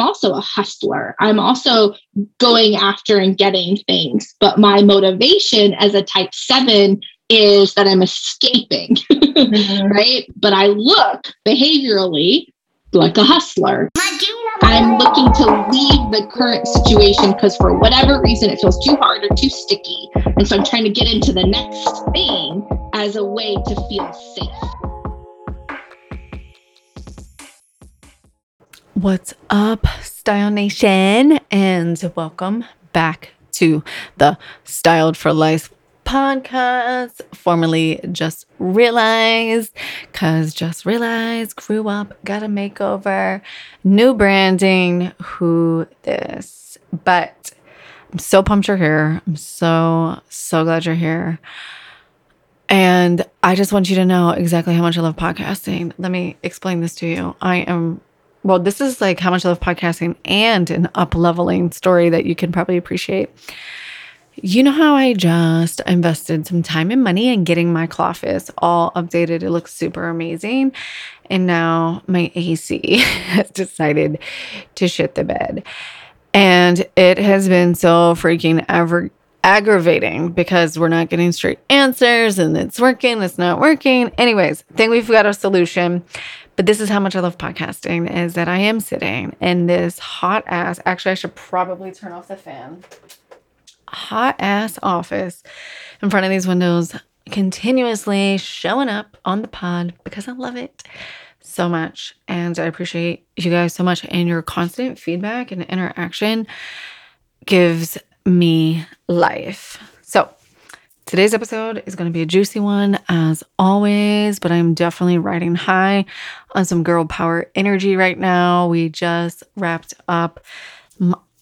I'm also a hustler. I'm also going after and getting things. But my motivation as a type seven is that I'm escaping, mm-hmm. right? But I look behaviorally like a hustler. I'm looking to leave the current situation because for whatever reason it feels too hard or too sticky. And so I'm trying to get into the next thing as a way to feel safe. What's up, Style Nation? And welcome back to the Styled for Life podcast, formerly Just Realized, because Just Realized grew up, got a makeover, new branding, who this. But I'm so pumped you're here. I'm so, so glad you're here. And I just want you to know exactly how much I love podcasting. Let me explain this to you. I am well, this is like how much I love podcasting and an up leveling story that you can probably appreciate. You know how I just invested some time and money in getting my Cloffice all updated? It looks super amazing. And now my AC has decided to shit the bed. And it has been so freaking ever aggravating because we're not getting straight answers and it's working, it's not working. Anyways, think we've got a solution. But this is how much I love podcasting is that I am sitting in this hot ass, actually, I should probably turn off the fan. Hot ass office in front of these windows, continuously showing up on the pod because I love it so much. And I appreciate you guys so much. And your constant feedback and interaction gives me life. So, Today's episode is going to be a juicy one, as always, but I'm definitely riding high on some girl power energy right now. We just wrapped up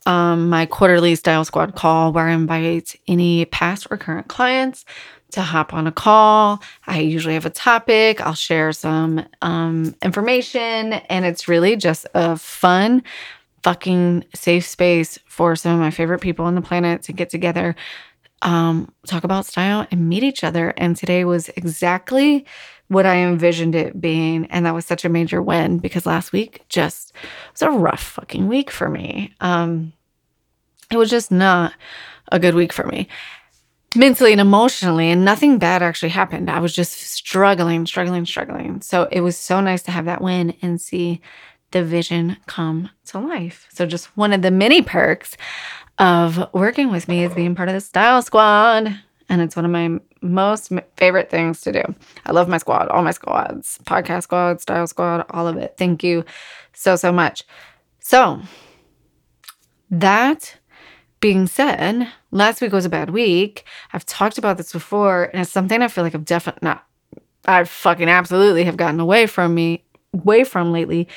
um, my quarterly Style Squad call where I invite any past or current clients to hop on a call. I usually have a topic, I'll share some um, information, and it's really just a fun, fucking safe space for some of my favorite people on the planet to get together um, talk about style and meet each other. And today was exactly what I envisioned it being. And that was such a major win because last week just was a rough fucking week for me. Um, it was just not a good week for me mentally and emotionally, and nothing bad actually happened. I was just struggling, struggling, struggling. So it was so nice to have that win and see the vision come to life. So, just one of the many perks of working with me is being part of the Style Squad. And it's one of my most favorite things to do. I love my squad, all my squads, podcast squad, style squad, all of it. Thank you so, so much. So, that being said, last week was a bad week. I've talked about this before, and it's something I feel like I've definitely not, I fucking absolutely have gotten away from me, away from lately,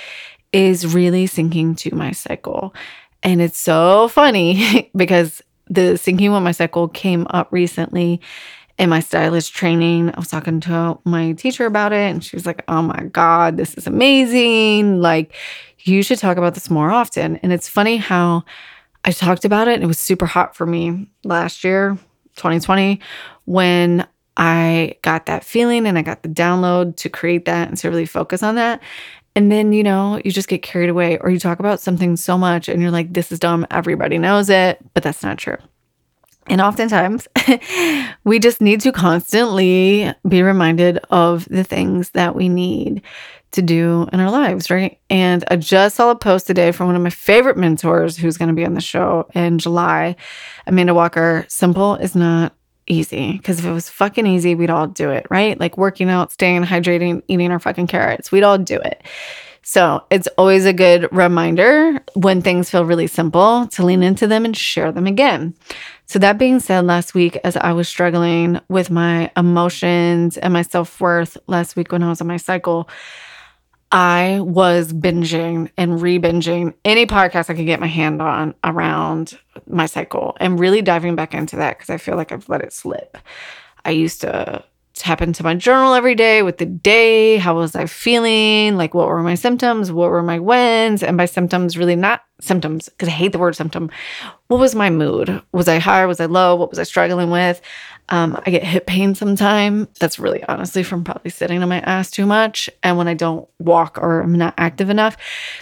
is really syncing to my cycle. And it's so funny because the syncing with my cycle came up recently in my stylist training. I was talking to my teacher about it, and she was like, Oh my God, this is amazing. Like, you should talk about this more often. And it's funny how I talked about it, and it was super hot for me last year, 2020, when I got that feeling and I got the download to create that and to really focus on that. And then, you know, you just get carried away or you talk about something so much and you're like, this is dumb. Everybody knows it, but that's not true. And oftentimes, we just need to constantly be reminded of the things that we need to do in our lives, right? And I just saw a post today from one of my favorite mentors who's going to be on the show in July, Amanda Walker. Simple is not easy because if it was fucking easy, we'd all do it, right? Like working out, staying hydrating, eating our fucking carrots, we'd all do it. So it's always a good reminder when things feel really simple to lean into them and share them again. So, that being said, last week, as I was struggling with my emotions and my self worth last week when I was on my cycle, I was binging and re binging any podcast I could get my hand on around my cycle and really diving back into that because I feel like I've let it slip. I used to tap into my journal every day with the day. How was I feeling? Like, what were my symptoms? What were my wins? And by symptoms, really not symptoms, because I hate the word symptom. What was my mood? Was I high? Was I low? What was I struggling with? Um, I get hip pain sometimes. That's really honestly from probably sitting on my ass too much. And when I don't walk or I'm not active enough,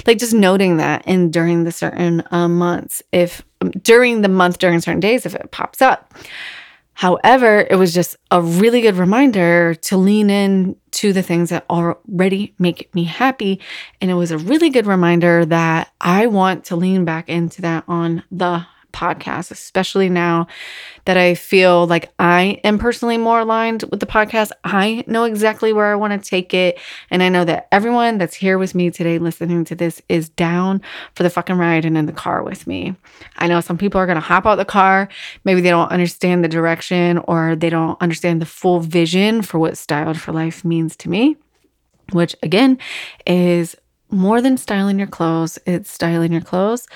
like just noting that and during the certain um, months, if um, during the month, during certain days, if it pops up. However, it was just a really good reminder to lean in to the things that already make me happy. And it was a really good reminder that I want to lean back into that on the podcast, especially now that I feel like I am personally more aligned with the podcast. I know exactly where I want to take it. And I know that everyone that's here with me today listening to this is down for the fucking ride and in the car with me. I know some people are going to hop out the car. Maybe they don't understand the direction or they don't understand the full vision for what styled for life means to me, which again is more than styling your clothes. It's styling your clothes,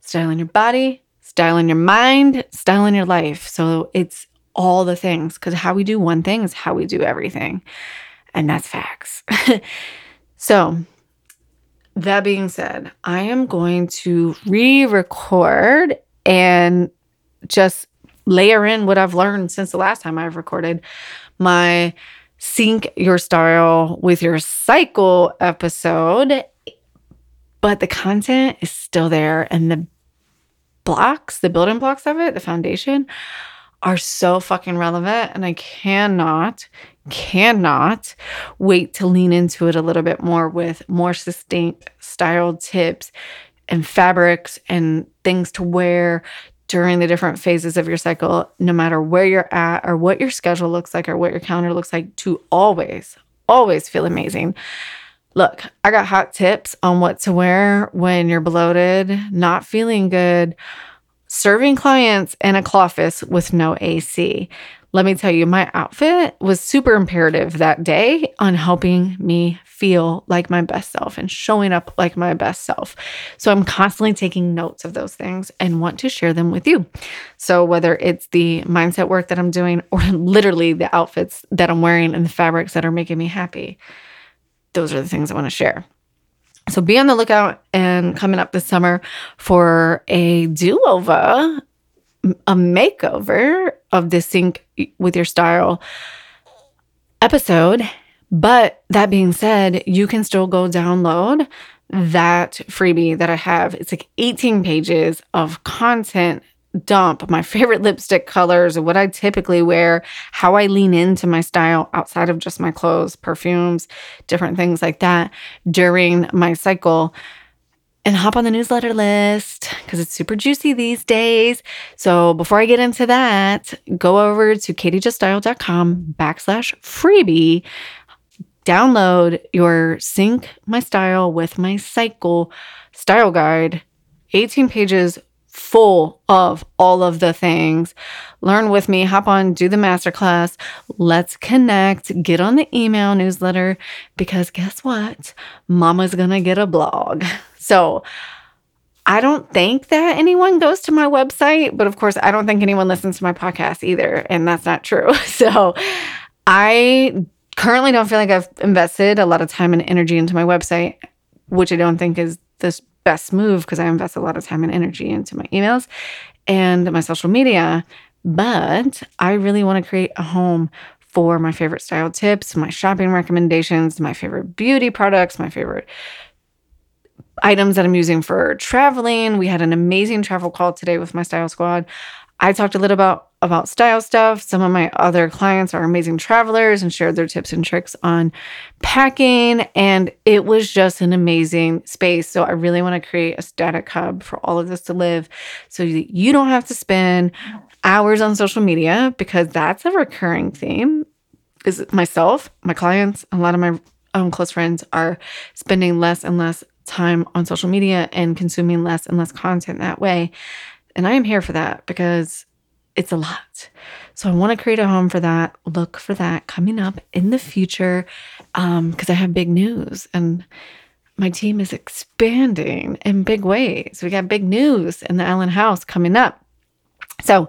styling your body, styling your mind, style in your life. So it's all the things because how we do one thing is how we do everything. And that's facts. so, that being said, I am going to re record and just layer in what I've learned since the last time I've recorded my sync your style with your cycle episode. But the content is still there and the blocks, the building blocks of it, the foundation, are so fucking relevant. And I cannot, cannot wait to lean into it a little bit more with more succinct styled tips and fabrics and things to wear during the different phases of your cycle, no matter where you're at or what your schedule looks like or what your calendar looks like, to always, always feel amazing. Look, I got hot tips on what to wear when you're bloated, not feeling good, serving clients in a office with no AC. Let me tell you, my outfit was super imperative that day on helping me feel like my best self and showing up like my best self. So I'm constantly taking notes of those things and want to share them with you. So whether it's the mindset work that I'm doing or literally the outfits that I'm wearing and the fabrics that are making me happy those are the things I want to share. So be on the lookout and coming up this summer for a do over, a makeover of the sync with your style episode. But that being said, you can still go download that freebie that I have. It's like 18 pages of content dump my favorite lipstick colors, what I typically wear, how I lean into my style outside of just my clothes, perfumes, different things like that during my cycle. And hop on the newsletter list because it's super juicy these days. So before I get into that, go over to katiejuststyle.com backslash freebie. Download your sync my style with my cycle style guide 18 pages full of all of the things. Learn with me, hop on, do the masterclass. Let's connect, get on the email newsletter because guess what? Mama's to get a blog. So, I don't think that anyone goes to my website, but of course, I don't think anyone listens to my podcast either. And that's not true. So, I currently don't feel like I've invested a lot of time and energy into my website, which I don't think is this best move because I invest a lot of time and energy into my emails and my social media. But I really want to create a home for my favorite style tips, my shopping recommendations, my favorite beauty products, my favorite items that I'm using for traveling. We had an amazing travel call today with my style squad. I talked a little about about style stuff. Some of my other clients are amazing travelers and shared their tips and tricks on packing and it was just an amazing space. So I really want to create a static hub for all of this to live so that you don't have to spend hours on social media because that's a recurring theme. Is myself, my clients, a lot of my own close friends are spending less and less time on social media and consuming less and less content that way. And I am here for that because it's a lot. So I want to create a home for that. Look for that coming up in the future because um, I have big news and my team is expanding in big ways. We got big news in the Allen House coming up. So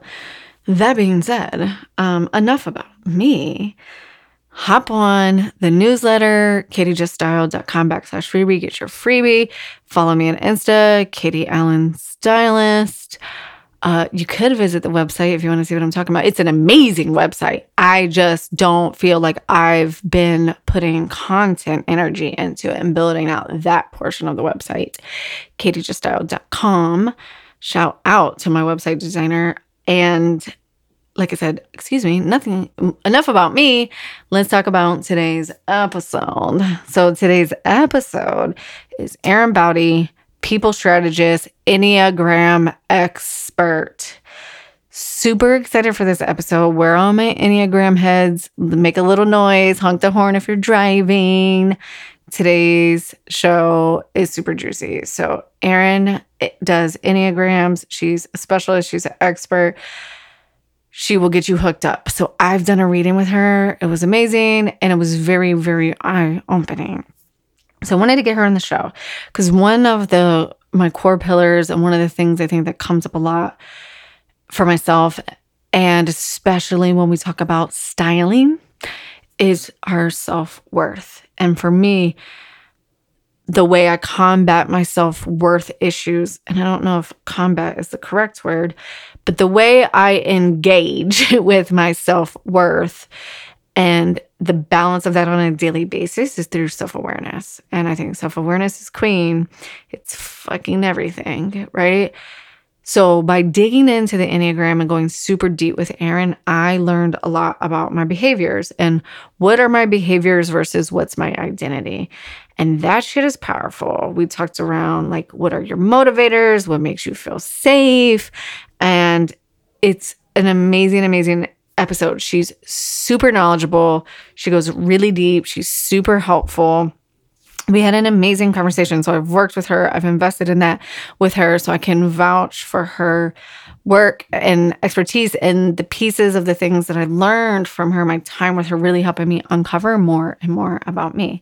that being said, um, enough about me. Hop on the newsletter, katiejuststyle.com backslash freebie. Get your freebie. Follow me on Insta, Katie Allen Stylist. uh, you could visit the website if you want to see what I'm talking about. It's an amazing website. I just don't feel like I've been putting content energy into it and building out that portion of the website. katiejuststyled.com. Shout out to my website designer. And like I said, excuse me, nothing enough about me. Let's talk about today's episode. So today's episode is Erin Bowdy, people strategist, Enneagram expert. Super excited for this episode. Where all my Enneagram heads make a little noise, honk the horn if you're driving. Today's show is super juicy. So, Erin eh, does Enneagrams. She's a specialist, she's an expert she will get you hooked up. So I've done a reading with her. It was amazing and it was very, very eye opening. So I wanted to get her on the show because one of the my core pillars and one of the things I think that comes up a lot for myself and especially when we talk about styling is our self-worth. And for me, the way I combat my self worth issues, and I don't know if combat is the correct word, but the way I engage with my self worth and the balance of that on a daily basis is through self awareness. And I think self awareness is queen. It's fucking everything, right? So, by digging into the Enneagram and going super deep with Erin, I learned a lot about my behaviors and what are my behaviors versus what's my identity. And that shit is powerful. We talked around like, what are your motivators? What makes you feel safe? And it's an amazing, amazing episode. She's super knowledgeable. She goes really deep. She's super helpful we had an amazing conversation. So I've worked with her, I've invested in that with her, so I can vouch for her work and expertise and the pieces of the things that I learned from her, my time with her really helping me uncover more and more about me.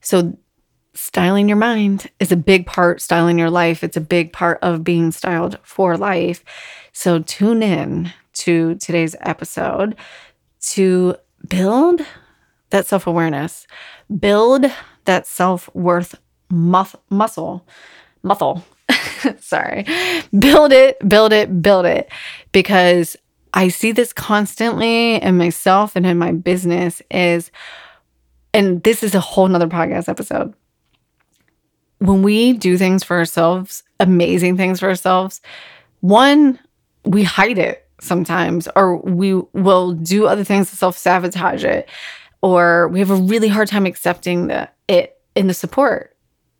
So styling your mind is a big part styling your life it's a big part of being styled for life so tune in to today's episode to build that self-awareness build that self worth muff, muscle, muscle. Sorry. Build it, build it, build it. Because I see this constantly in myself and in my business is, and this is a whole nother podcast episode. When we do things for ourselves, amazing things for ourselves, one, we hide it sometimes, or we will do other things to self sabotage it or we have a really hard time accepting the it in the support.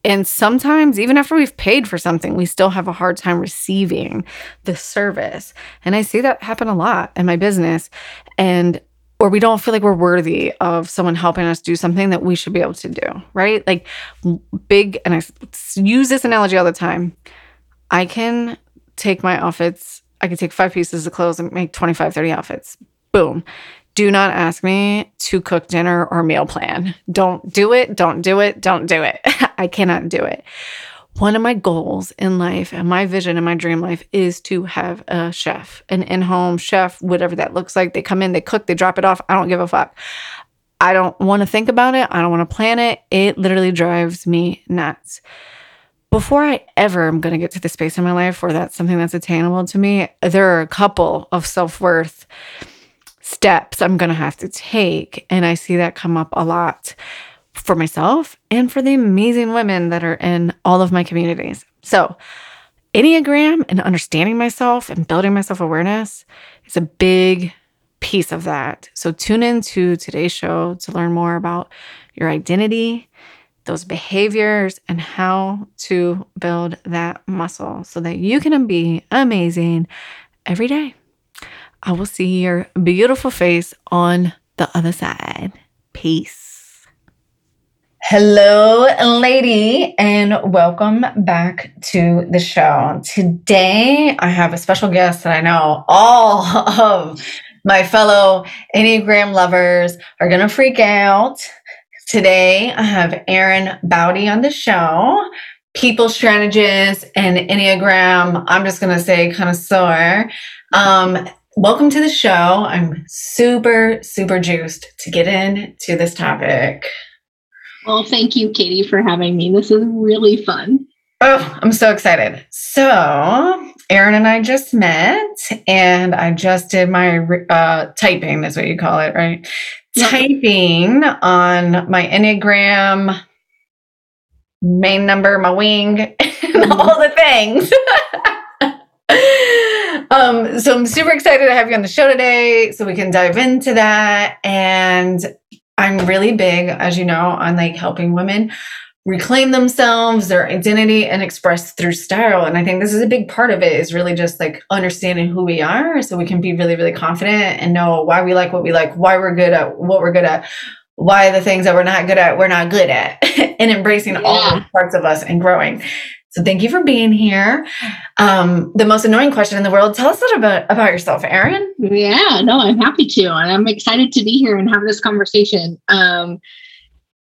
And sometimes, even after we've paid for something, we still have a hard time receiving the service. And I see that happen a lot in my business. And or we don't feel like we're worthy of someone helping us do something that we should be able to do, right? Like big, and I use this analogy all the time. I can take my outfits, I can take five pieces of clothes and make 25, 30 outfits. Boom do not ask me to cook dinner or meal plan. Don't do it. Don't do it. Don't do it. I cannot do it. One of my goals in life and my vision and my dream life is to have a chef, an in home chef, whatever that looks like. They come in, they cook, they drop it off. I don't give a fuck. I don't want to think about it. I don't want to plan it. It literally drives me nuts. Before I ever am going to get to the space in my life where that's something that's attainable to me, there are a couple of self worth steps I'm going to have to take. And I see that come up a lot for myself and for the amazing women that are in all of my communities. So, Enneagram and understanding myself and building my self awareness is a big piece of that. So, tune in to today's show to learn more about your identity, those behaviors, and how to build that muscle so that you can be amazing every day. I will see your beautiful face on the other side. Peace. Hello, lady, and welcome back to the show. Today, I have a special guest that I know all of my fellow Enneagram lovers are going to freak out. Today, I have Erin Bowdy on the show people strategist and Enneagram, I'm just going to say connoisseur. Um, Welcome to the show. I'm super, super juiced to get into this topic. Well, thank you, Katie, for having me. This is really fun. Oh, I'm so excited. So, Erin and I just met, and I just did my uh, typing. That's what you call it, right? Yep. Typing on my Enneagram main number, my wing, mm-hmm. all the things. um, so I'm super excited to have you on the show today so we can dive into that. And I'm really big, as you know, on like helping women reclaim themselves, their identity, and express through style. And I think this is a big part of it is really just like understanding who we are so we can be really, really confident and know why we like what we like, why we're good at what we're good at, why the things that we're not good at, we're not good at, and embracing yeah. all parts of us and growing. So thank you for being here. Um, the most annoying question in the world. Tell us a little bit about yourself, Erin. Yeah, no, I'm happy to. And I'm excited to be here and have this conversation. Um,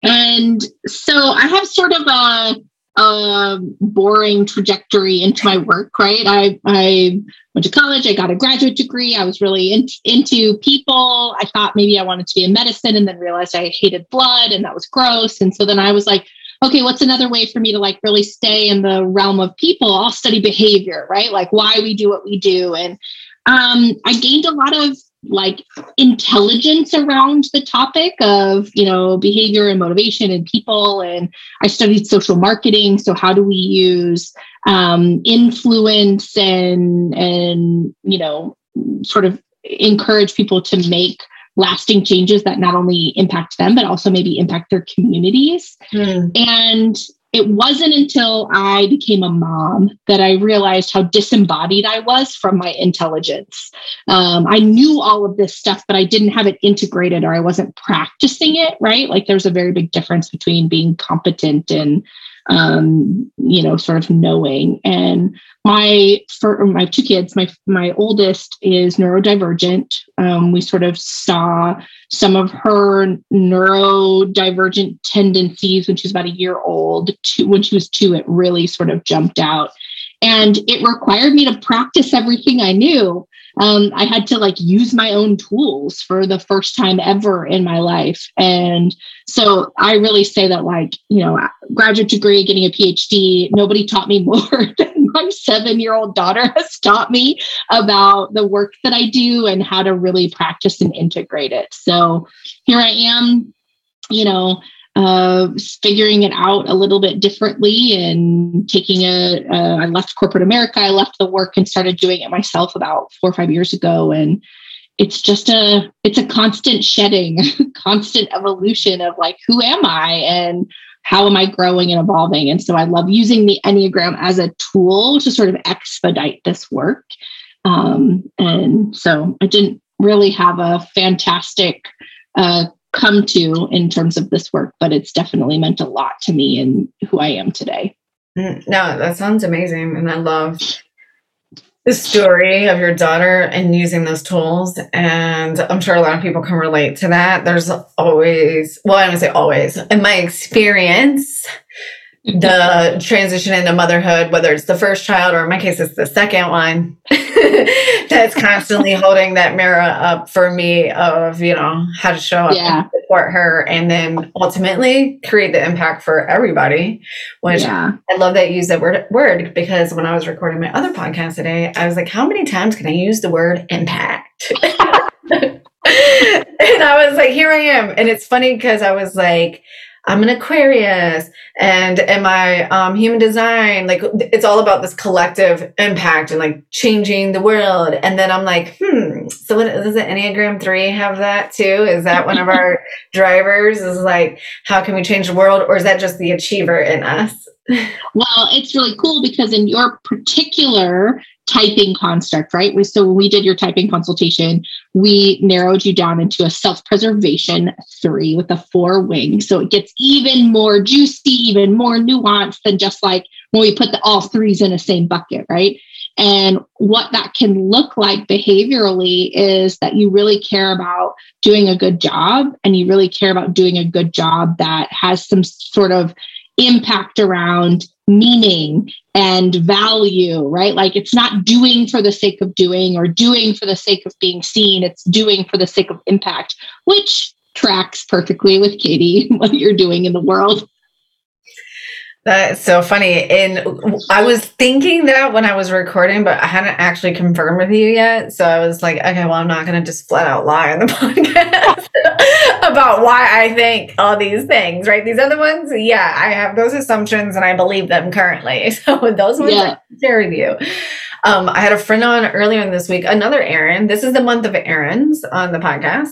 and so I have sort of a, a boring trajectory into my work, right? I, I went to college, I got a graduate degree. I was really in, into people. I thought maybe I wanted to be in medicine and then realized I hated blood and that was gross. And so then I was like, okay, what's another way for me to like really stay in the realm of people? I'll study behavior, right? Like why we do what we do. And um, I gained a lot of like intelligence around the topic of you know behavior and motivation and people and i studied social marketing so how do we use um, influence and and you know sort of encourage people to make lasting changes that not only impact them but also maybe impact their communities mm. and it wasn't until I became a mom that I realized how disembodied I was from my intelligence. Um, I knew all of this stuff, but I didn't have it integrated or I wasn't practicing it, right? Like there's a very big difference between being competent and um, you know, sort of knowing. And my for my two kids, my my oldest is neurodivergent. Um, we sort of saw some of her neurodivergent tendencies when she was about a year old. Two, when she was two, it really sort of jumped out. And it required me to practice everything I knew um, I had to like use my own tools for the first time ever in my life. And so I really say that, like, you know, graduate degree, getting a PhD, nobody taught me more than my seven year old daughter has taught me about the work that I do and how to really practice and integrate it. So here I am, you know, uh, figuring it out a little bit differently and taking a. Uh, left corporate America. I left the work and started doing it myself about four or five years ago. And it's just a, it's a constant shedding, constant evolution of like, who am I and how am I growing and evolving? And so I love using the Enneagram as a tool to sort of expedite this work. Um, and so I didn't really have a fantastic uh, come to in terms of this work, but it's definitely meant a lot to me and who I am today. Mm, no, that sounds amazing. And I love the story of your daughter and using those tools. And I'm sure a lot of people can relate to that. There's always, well, I don't say always, in my experience, the transition into motherhood, whether it's the first child or in my case, it's the second one, that's constantly holding that mirror up for me of, you know, how to show up yeah. and support her and then ultimately create the impact for everybody. Which yeah. I love that you use that word, word because when I was recording my other podcast today, I was like, how many times can I use the word impact? and I was like, here I am. And it's funny because I was like, I'm an Aquarius and am I um, human design? Like it's all about this collective impact and like changing the world. And then I'm like, hmm, so what, does the Enneagram 3 have that too? Is that one of our drivers? Is like, how can we change the world? Or is that just the achiever in us? Well, it's really cool because in your particular typing construct, right? We, so when we did your typing consultation, we narrowed you down into a self-preservation three with a four wing. So it gets even more juicy, even more nuanced than just like when we put the all threes in the same bucket, right? And what that can look like behaviorally is that you really care about doing a good job and you really care about doing a good job that has some sort of impact around meaning and value, right? Like it's not doing for the sake of doing or doing for the sake of being seen, it's doing for the sake of impact, which tracks perfectly with Katie, what you're doing in the world. That's so funny. And I was thinking that when I was recording, but I hadn't actually confirmed with you yet. So I was like, okay, well, I'm not going to just flat out lie on the podcast about why I think all these things, right? These other ones, yeah, I have those assumptions and I believe them currently. So those ones yeah. I share with you. Um, I had a friend on earlier in this week, another Erin. This is the month of Erins on the podcast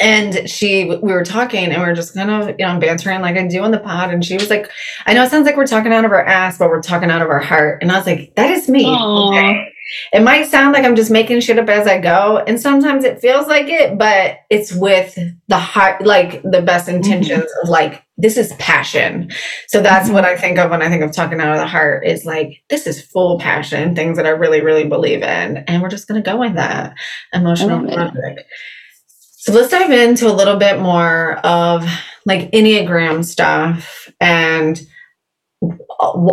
and she we were talking and we are just kind of you know bantering like i do on the pod. And she was like i know it sounds like we're talking out of our ass but we're talking out of our heart. And i was like that is me. Okay. It might sound like i'm just making shit up as i go. And sometimes it feels like it but it's with the heart like the best mm-hmm. intentions mm-hmm. of like this is passion. So that's mm-hmm. what i think of when i think of talking out of the heart is like this is full passion things that i really really believe in. And we're just going to go with that. Emotional so let's dive into a little bit more of like Enneagram stuff. And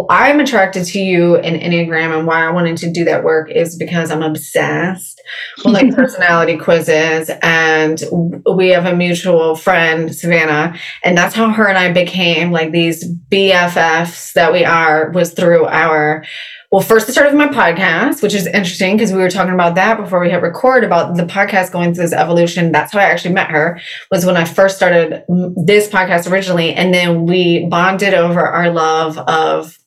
I'm attracted to you in Enneagram, and why I wanted to do that work is because I'm obsessed with like personality quizzes. And we have a mutual friend, Savannah, and that's how her and I became like these BFFs that we are, was through our well, first the start of my podcast, which is interesting because we were talking about that before we hit record about the podcast going through this evolution. That's how I actually met her was when I first started this podcast originally. And then we bonded over our love of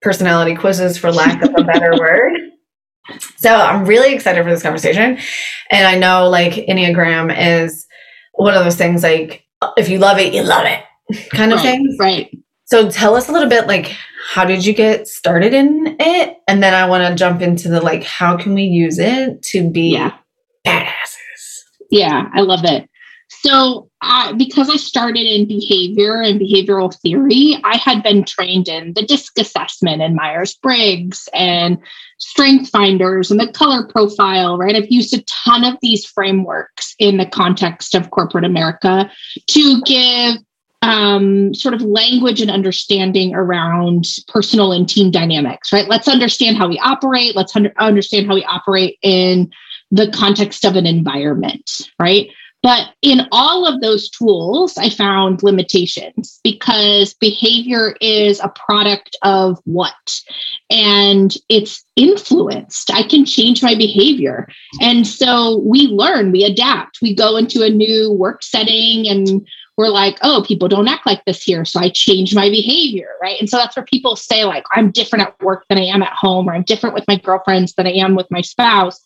personality quizzes for lack of a better word. So I'm really excited for this conversation. And I know like Enneagram is one of those things like if you love it, you love it kind of right, thing. Right. So tell us a little bit like how did you get started in it? And then I want to jump into the like how can we use it to be yeah. badasses? Yeah, I love it. So, uh, because I started in behavior and behavioral theory, I had been trained in the DISC assessment and Myers Briggs and strength finders and the color profile, right? I've used a ton of these frameworks in the context of corporate America to give um, sort of language and understanding around personal and team dynamics, right? Let's understand how we operate. Let's under, understand how we operate in the context of an environment, right? But in all of those tools, I found limitations because behavior is a product of what? And it's influenced. I can change my behavior. And so we learn, we adapt, we go into a new work setting and we're like, oh, people don't act like this here. So I change my behavior. Right. And so that's where people say, like, I'm different at work than I am at home, or I'm different with my girlfriends than I am with my spouse.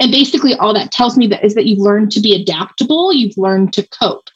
And basically, all that tells me that is that you've learned to be adaptable, you've learned to cope.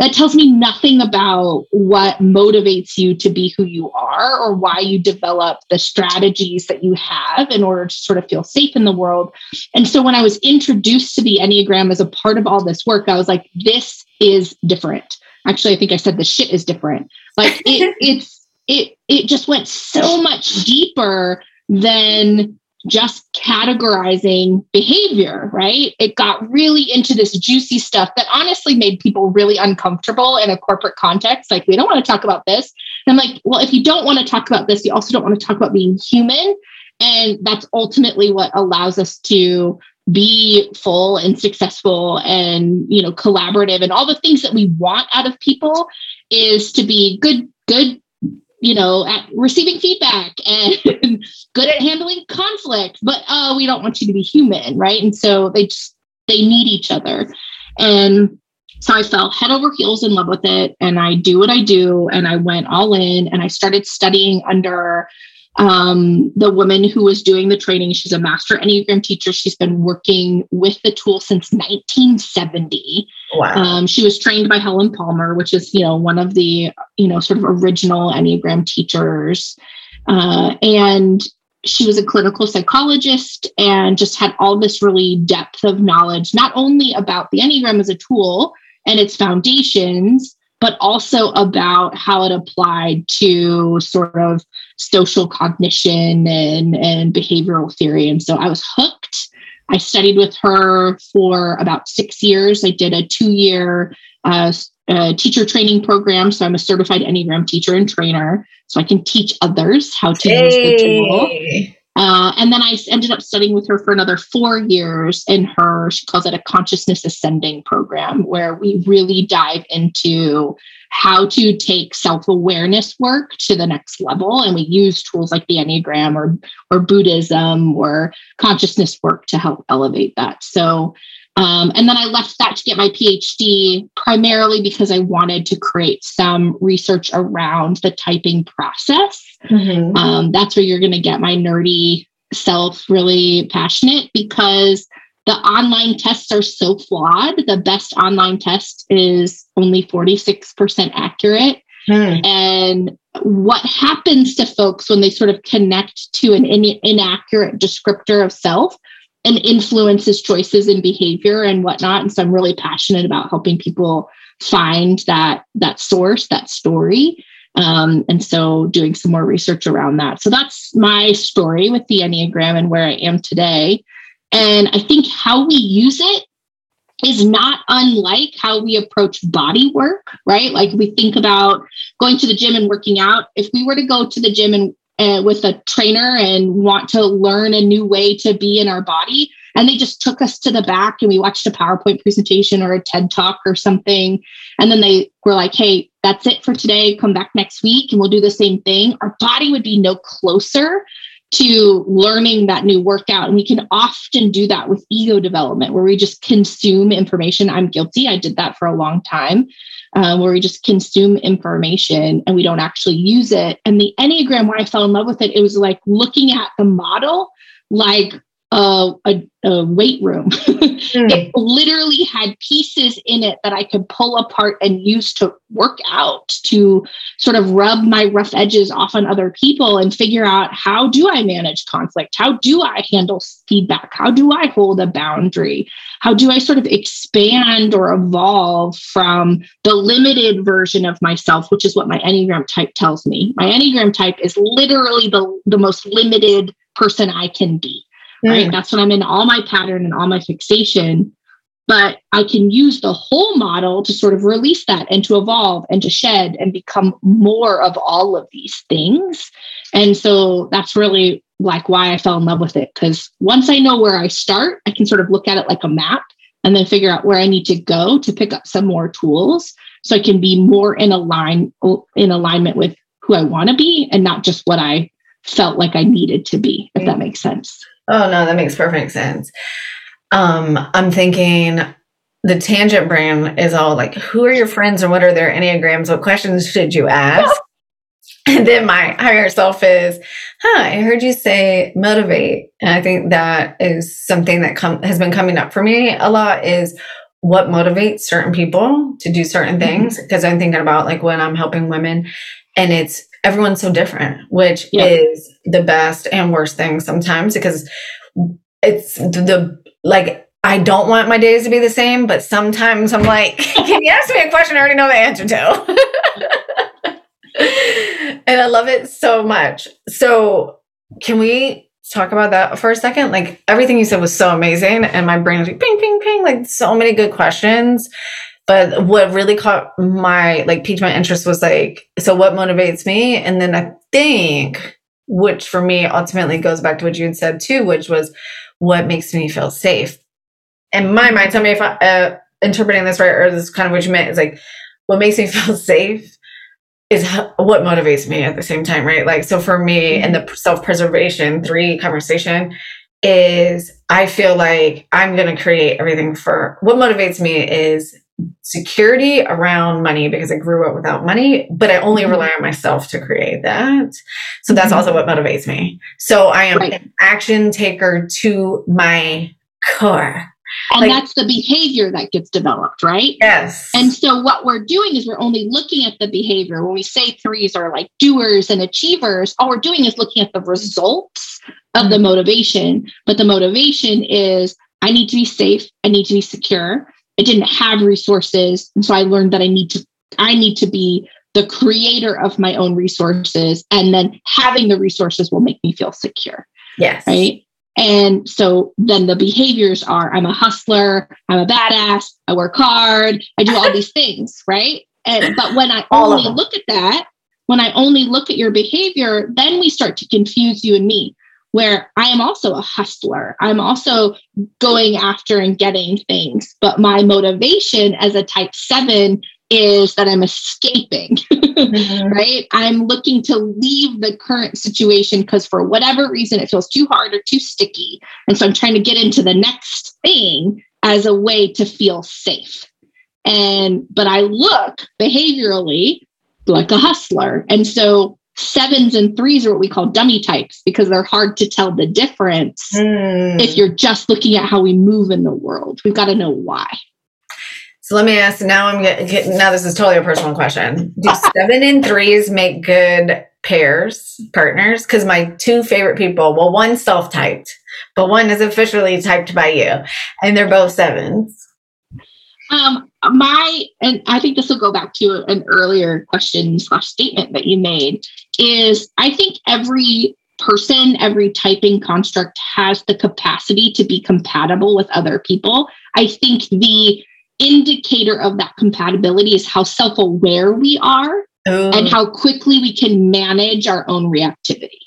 That tells me nothing about what motivates you to be who you are or why you develop the strategies that you have in order to sort of feel safe in the world. And so when I was introduced to the Enneagram as a part of all this work, I was like, this is different actually i think i said the shit is different like it, it's it it just went so much deeper than just categorizing behavior, right? It got really into this juicy stuff that honestly made people really uncomfortable in a corporate context. Like, we don't want to talk about this. And I'm like, well, if you don't want to talk about this, you also don't want to talk about being human. And that's ultimately what allows us to be full and successful and you know collaborative and all the things that we want out of people is to be good good you know at receiving feedback and good at handling conflict. But uh we don't want you to be human right? And so they just they need each other. And so I fell head over heels in love with it and I do what I do and I went all in and I started studying under um, the woman who was doing the training, she's a master Enneagram teacher. She's been working with the tool since 1970. Wow. Um, she was trained by Helen Palmer, which is, you know, one of the, you know, sort of original Enneagram teachers. Uh, and she was a clinical psychologist and just had all this really depth of knowledge, not only about the Enneagram as a tool and its foundations, but also about how it applied to sort of social cognition and, and behavioral theory. And so I was hooked. I studied with her for about six years. I did a two year uh, uh, teacher training program. So I'm a certified Enneagram teacher and trainer. So I can teach others how to hey. use the tool. Uh, and then I ended up studying with her for another four years in her, she calls it a consciousness ascending program, where we really dive into how to take self-awareness work to the next level. And we use tools like the Enneagram or, or Buddhism or consciousness work to help elevate that. So um, and then I left that to get my PhD primarily because I wanted to create some research around the typing process. Mm-hmm. Um, that's where you're going to get my nerdy self really passionate because the online tests are so flawed. The best online test is only 46% accurate. Mm. And what happens to folks when they sort of connect to an in- inaccurate descriptor of self and influences choices and behavior and whatnot. And so I'm really passionate about helping people find that that source, that story. Um, and so doing some more research around that. So that's my story with the Enneagram and where I am today. And I think how we use it is not unlike how we approach body work, right? Like we think about going to the gym and working out. If we were to go to the gym and uh, with a trainer and want to learn a new way to be in our body. And they just took us to the back and we watched a PowerPoint presentation or a TED talk or something. And then they were like, hey, that's it for today. Come back next week and we'll do the same thing. Our body would be no closer to learning that new workout. And we can often do that with ego development where we just consume information. I'm guilty. I did that for a long time um, where we just consume information and we don't actually use it. And the Enneagram, why I fell in love with it, it was like looking at the model like a, a, a weight room. mm. It literally had pieces in it that I could pull apart and use to work out, to sort of rub my rough edges off on other people and figure out how do I manage conflict? How do I handle feedback? How do I hold a boundary? How do I sort of expand or evolve from the limited version of myself, which is what my Enneagram type tells me? My Enneagram type is literally the, the most limited person I can be right? Mm. That's when I'm in all my pattern and all my fixation. But I can use the whole model to sort of release that and to evolve and to shed and become more of all of these things. And so that's really like why I fell in love with it. Because once I know where I start, I can sort of look at it like a map and then figure out where I need to go to pick up some more tools so I can be more in align in alignment with who I want to be and not just what I felt like I needed to be, if that makes sense. Oh no, that makes perfect sense. Um, I'm thinking the tangent brain is all like, who are your friends and what are their enneagrams? What questions should you ask? and then my higher self is, huh, I heard you say motivate. And I think that is something that com- has been coming up for me a lot is what motivates certain people to do certain mm-hmm. things. Because I'm thinking about like when I'm helping women and it's everyone's so different, which yeah. is the best and worst thing sometimes because it's the, the like I don't want my days to be the same, but sometimes I'm like, can you ask me a question I already know the answer to? and I love it so much. So, can we talk about that for a second? Like everything you said was so amazing, and my brain was like ping, ping, ping, like so many good questions. But what really caught my like piqued my interest was like, so what motivates me? And then I think, which for me ultimately goes back to what you had said too, which was what makes me feel safe. In my mind, tell me if I uh, interpreting this right or this is kind of what you meant is like what makes me feel safe is what motivates me at the same time, right? Like, so for me in the self preservation three conversation is I feel like I'm going to create everything for what motivates me is security around money because I grew up without money, but I only mm-hmm. rely on myself to create that. So that's mm-hmm. also what motivates me. So I am right. an action taker to my core. And like, that's the behavior that gets developed, right? Yes. And so what we're doing is we're only looking at the behavior. When we say threes are like doers and achievers, all we're doing is looking at the results of mm-hmm. the motivation. But the motivation is I need to be safe, I need to be secure, I didn't have resources. And so I learned that I need to, I need to be the creator of my own resources. And then having the resources will make me feel secure. Yes. Right. And so then the behaviors are I'm a hustler, I'm a badass, I work hard, I do all these things, right? And but when I only look at that, when I only look at your behavior, then we start to confuse you and me. Where I am also a hustler. I'm also going after and getting things, but my motivation as a type seven is that I'm escaping, mm-hmm. right? I'm looking to leave the current situation because for whatever reason it feels too hard or too sticky. And so I'm trying to get into the next thing as a way to feel safe. And, but I look behaviorally like a hustler. And so sevens and threes are what we call dummy types because they're hard to tell the difference mm. if you're just looking at how we move in the world. We've got to know why. So let me ask. Now I'm getting. Now this is totally a personal question. Do seven and threes make good pairs, partners? Because my two favorite people. Well, one self-typed, but one is officially typed by you, and they're both sevens. Um, my and I think this will go back to an earlier question slash statement that you made. Is I think every person, every typing construct has the capacity to be compatible with other people. I think the indicator of that compatibility is how self aware we are Ooh. and how quickly we can manage our own reactivity.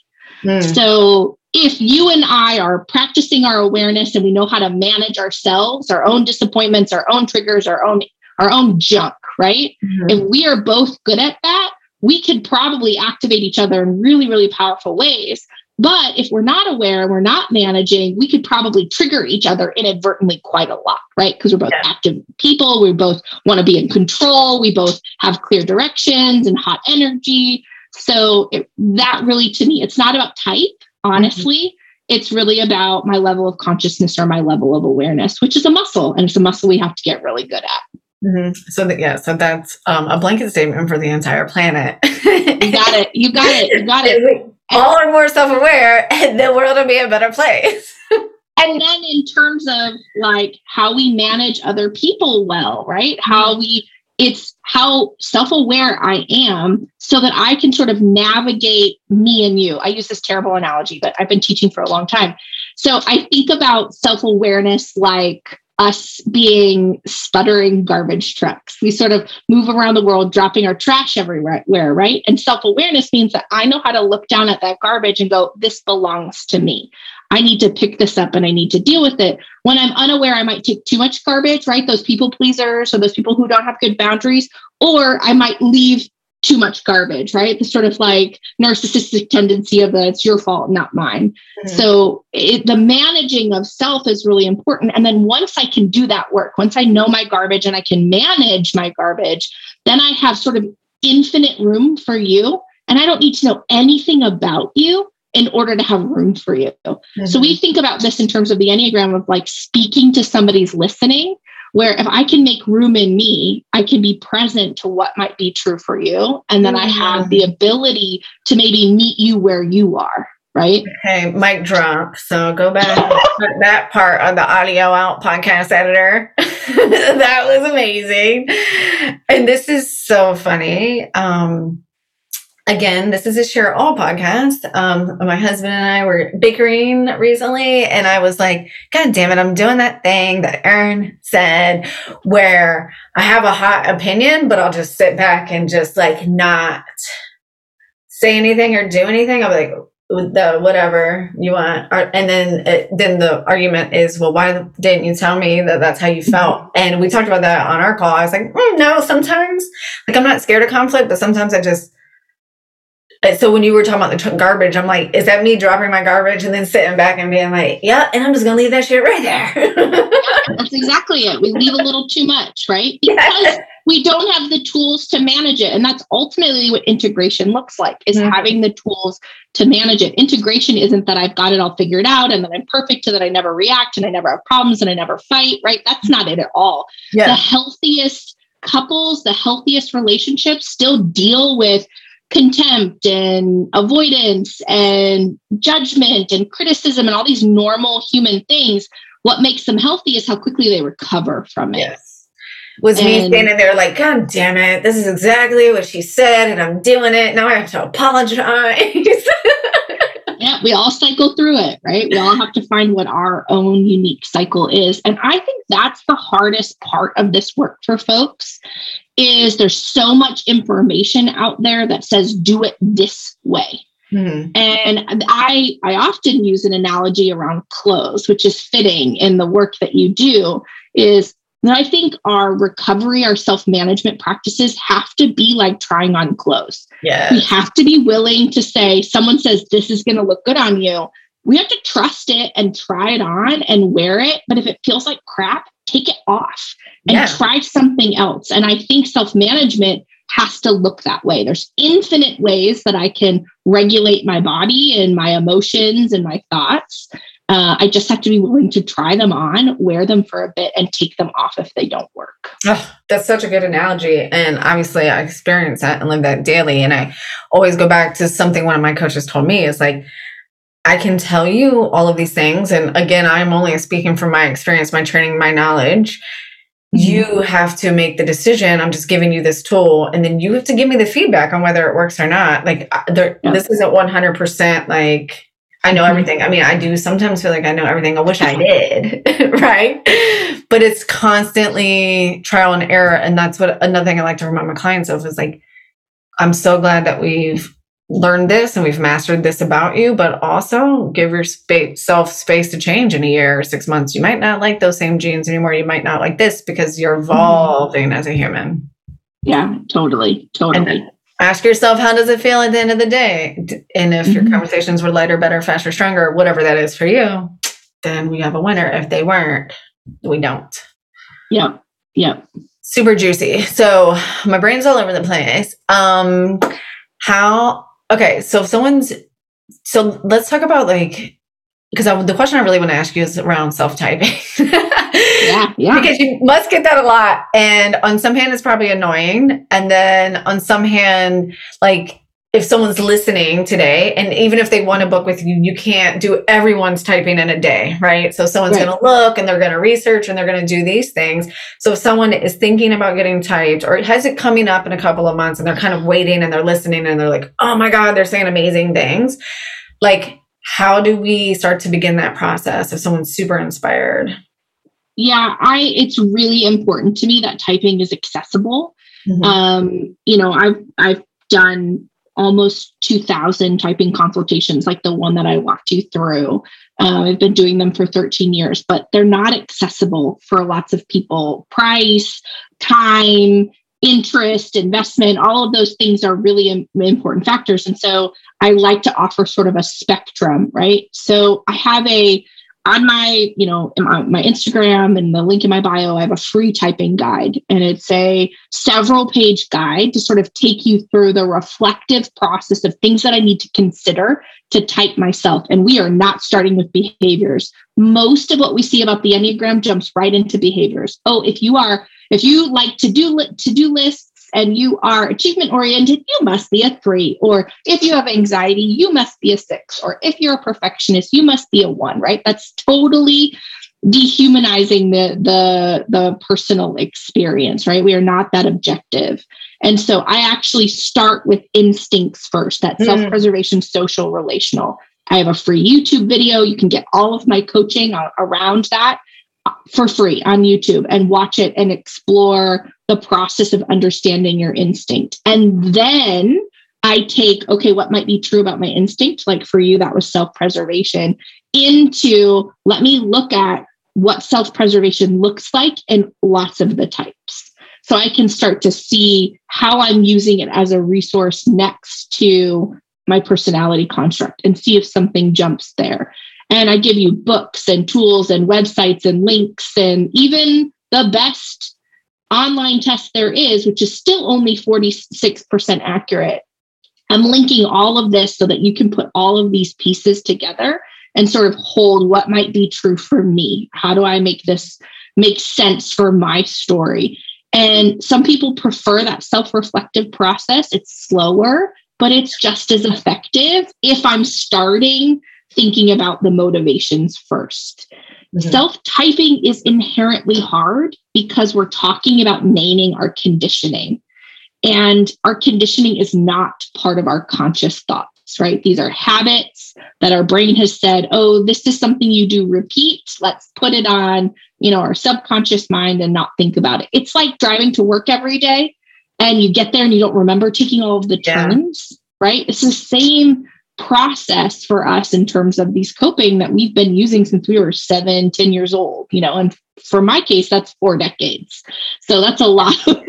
Mm. So, if you and I are practicing our awareness and we know how to manage ourselves, our own disappointments, our own triggers, our own our own junk, right? Mm-hmm. If we are both good at that, we could probably activate each other in really, really powerful ways. But if we're not aware, and we're not managing, we could probably trigger each other inadvertently quite a lot, right? Because we're both yeah. active people. We both want to be in control. We both have clear directions and hot energy. So it, that really, to me, it's not about type, honestly. Mm-hmm. It's really about my level of consciousness or my level of awareness, which is a muscle. And it's a muscle we have to get really good at. Mm-hmm. So that yeah, so that's um, a blanket statement for the entire planet. you got it. You got it. You got it all are more self-aware and the world will be a better place and then in terms of like how we manage other people well right how mm-hmm. we it's how self-aware i am so that i can sort of navigate me and you i use this terrible analogy but i've been teaching for a long time so i think about self-awareness like us being sputtering garbage trucks. We sort of move around the world dropping our trash everywhere, right? And self awareness means that I know how to look down at that garbage and go, this belongs to me. I need to pick this up and I need to deal with it. When I'm unaware, I might take too much garbage, right? Those people pleasers or those people who don't have good boundaries, or I might leave too much garbage, right? The sort of like narcissistic tendency of the it's your fault, not mine. Mm-hmm. So it, the managing of self is really important. And then once I can do that work, once I know my garbage and I can manage my garbage, then I have sort of infinite room for you. And I don't need to know anything about you in order to have room for you. Mm-hmm. So we think about this in terms of the Enneagram of like speaking to somebody's listening where if I can make room in me, I can be present to what might be true for you. And then mm-hmm. I have the ability to maybe meet you where you are. Right. Okay, mic drop. So go back put that part of the audio out, podcast editor. that was amazing. And this is so funny. Um, again, this is a share all podcast. Um, my husband and I were bickering recently, and I was like, God damn it, I'm doing that thing that Erin said where I have a hot opinion, but I'll just sit back and just like not say anything or do anything. I'll be like, the whatever you want and then it, then the argument is well why didn't you tell me that that's how you felt and we talked about that on our call i was like mm, no sometimes like i'm not scared of conflict but sometimes i just so when you were talking about the t- garbage, I'm like, is that me dropping my garbage and then sitting back and being like, yeah, and I'm just gonna leave that shit right there. yeah, that's exactly it. We leave a little too much, right? Because yeah. we don't have the tools to manage it, and that's ultimately what integration looks like: is mm-hmm. having the tools to manage it. Integration isn't that I've got it all figured out and that I'm perfect, and that I never react and I never have problems and I never fight. Right? That's not it at all. Yeah. The healthiest couples, the healthiest relationships, still deal with contempt and avoidance and judgment and criticism and all these normal human things, what makes them healthy is how quickly they recover from it. Yes. Was and, me standing there like, God damn it, this is exactly what she said, and I'm doing it. Now I have to apologize. yeah, we all cycle through it, right? We all have to find what our own unique cycle is. And I think that's the hardest part of this work for folks is there's so much information out there that says do it this way. Mm-hmm. And I I often use an analogy around clothes, which is fitting in the work that you do, is that I think our recovery, our self-management practices have to be like trying on clothes. Yeah. We have to be willing to say, someone says this is going to look good on you. We have to trust it and try it on and wear it. But if it feels like crap, take it off and yeah. try something else. And I think self-management has to look that way. There's infinite ways that I can regulate my body and my emotions and my thoughts. Uh, I just have to be willing to try them on, wear them for a bit, and take them off if they don't work. Oh, that's such a good analogy. And obviously, I experience that and live that daily. And I always go back to something one of my coaches told me is like, I can tell you all of these things. And again, I'm only speaking from my experience, my training, my knowledge. Mm-hmm. You have to make the decision. I'm just giving you this tool, and then you have to give me the feedback on whether it works or not. Like, there, yeah. this isn't 100% like I know mm-hmm. everything. I mean, I do sometimes feel like I know everything. I wish I did, right? But it's constantly trial and error. And that's what another thing I like to remind my clients of is like, I'm so glad that we've learned this and we've mastered this about you, but also give yourself space to change in a year or six months. You might not like those same jeans anymore. You might not like this because you're mm-hmm. evolving as a human. Yeah, totally. Totally ask yourself how does it feel at the end of the day and if mm-hmm. your conversations were lighter better faster stronger whatever that is for you then we have a winner if they weren't we don't Yeah. Yeah. super juicy so my brain's all over the place um how okay so if someone's so let's talk about like because the question I really want to ask you is around self typing. yeah, yeah. Because you must get that a lot. And on some hand, it's probably annoying. And then on some hand, like if someone's listening today, and even if they want to book with you, you can't do everyone's typing in a day, right? So someone's right. going to look and they're going to research and they're going to do these things. So if someone is thinking about getting typed or has it coming up in a couple of months and they're kind of waiting and they're listening and they're like, oh my God, they're saying amazing things. Like, how do we start to begin that process if someone's super inspired? Yeah, I it's really important to me that typing is accessible. Mm-hmm. Um, you know, I've I've done almost 2000 typing consultations like the one that I walked you through. Uh, I've been doing them for 13 years, but they're not accessible for lots of people. Price, time, interest, investment, all of those things are really important factors. And so I like to offer sort of a spectrum, right? So I have a on my, you know, my, Instagram and the link in my bio, I have a free typing guide, and it's a several page guide to sort of take you through the reflective process of things that I need to consider to type myself. And we are not starting with behaviors. Most of what we see about the Enneagram jumps right into behaviors. Oh, if you are if you like to do to do lists and you are achievement oriented, you must be a three. Or if you have anxiety, you must be a six. Or if you're a perfectionist, you must be a one. Right? That's totally dehumanizing the the the personal experience right we are not that objective and so i actually start with instincts first that mm. self-preservation social relational i have a free youtube video you can get all of my coaching around that for free on YouTube and watch it and explore the process of understanding your instinct. And then I take, okay, what might be true about my instinct? Like for you, that was self preservation, into let me look at what self preservation looks like in lots of the types. So I can start to see how I'm using it as a resource next to my personality construct and see if something jumps there. And I give you books and tools and websites and links and even the best online test there is, which is still only 46% accurate. I'm linking all of this so that you can put all of these pieces together and sort of hold what might be true for me. How do I make this make sense for my story? And some people prefer that self reflective process. It's slower, but it's just as effective if I'm starting thinking about the motivations 1st mm-hmm. Self typing is inherently hard because we're talking about naming our conditioning. And our conditioning is not part of our conscious thoughts, right? These are habits that our brain has said, oh, this is something you do repeat. Let's put it on, you know, our subconscious mind and not think about it. It's like driving to work every day and you get there and you don't remember taking all of the turns, yeah. right? It's the same process for us in terms of these coping that we've been using since we were seven, ten years old, you know, and for my case, that's four decades. So that's a lot of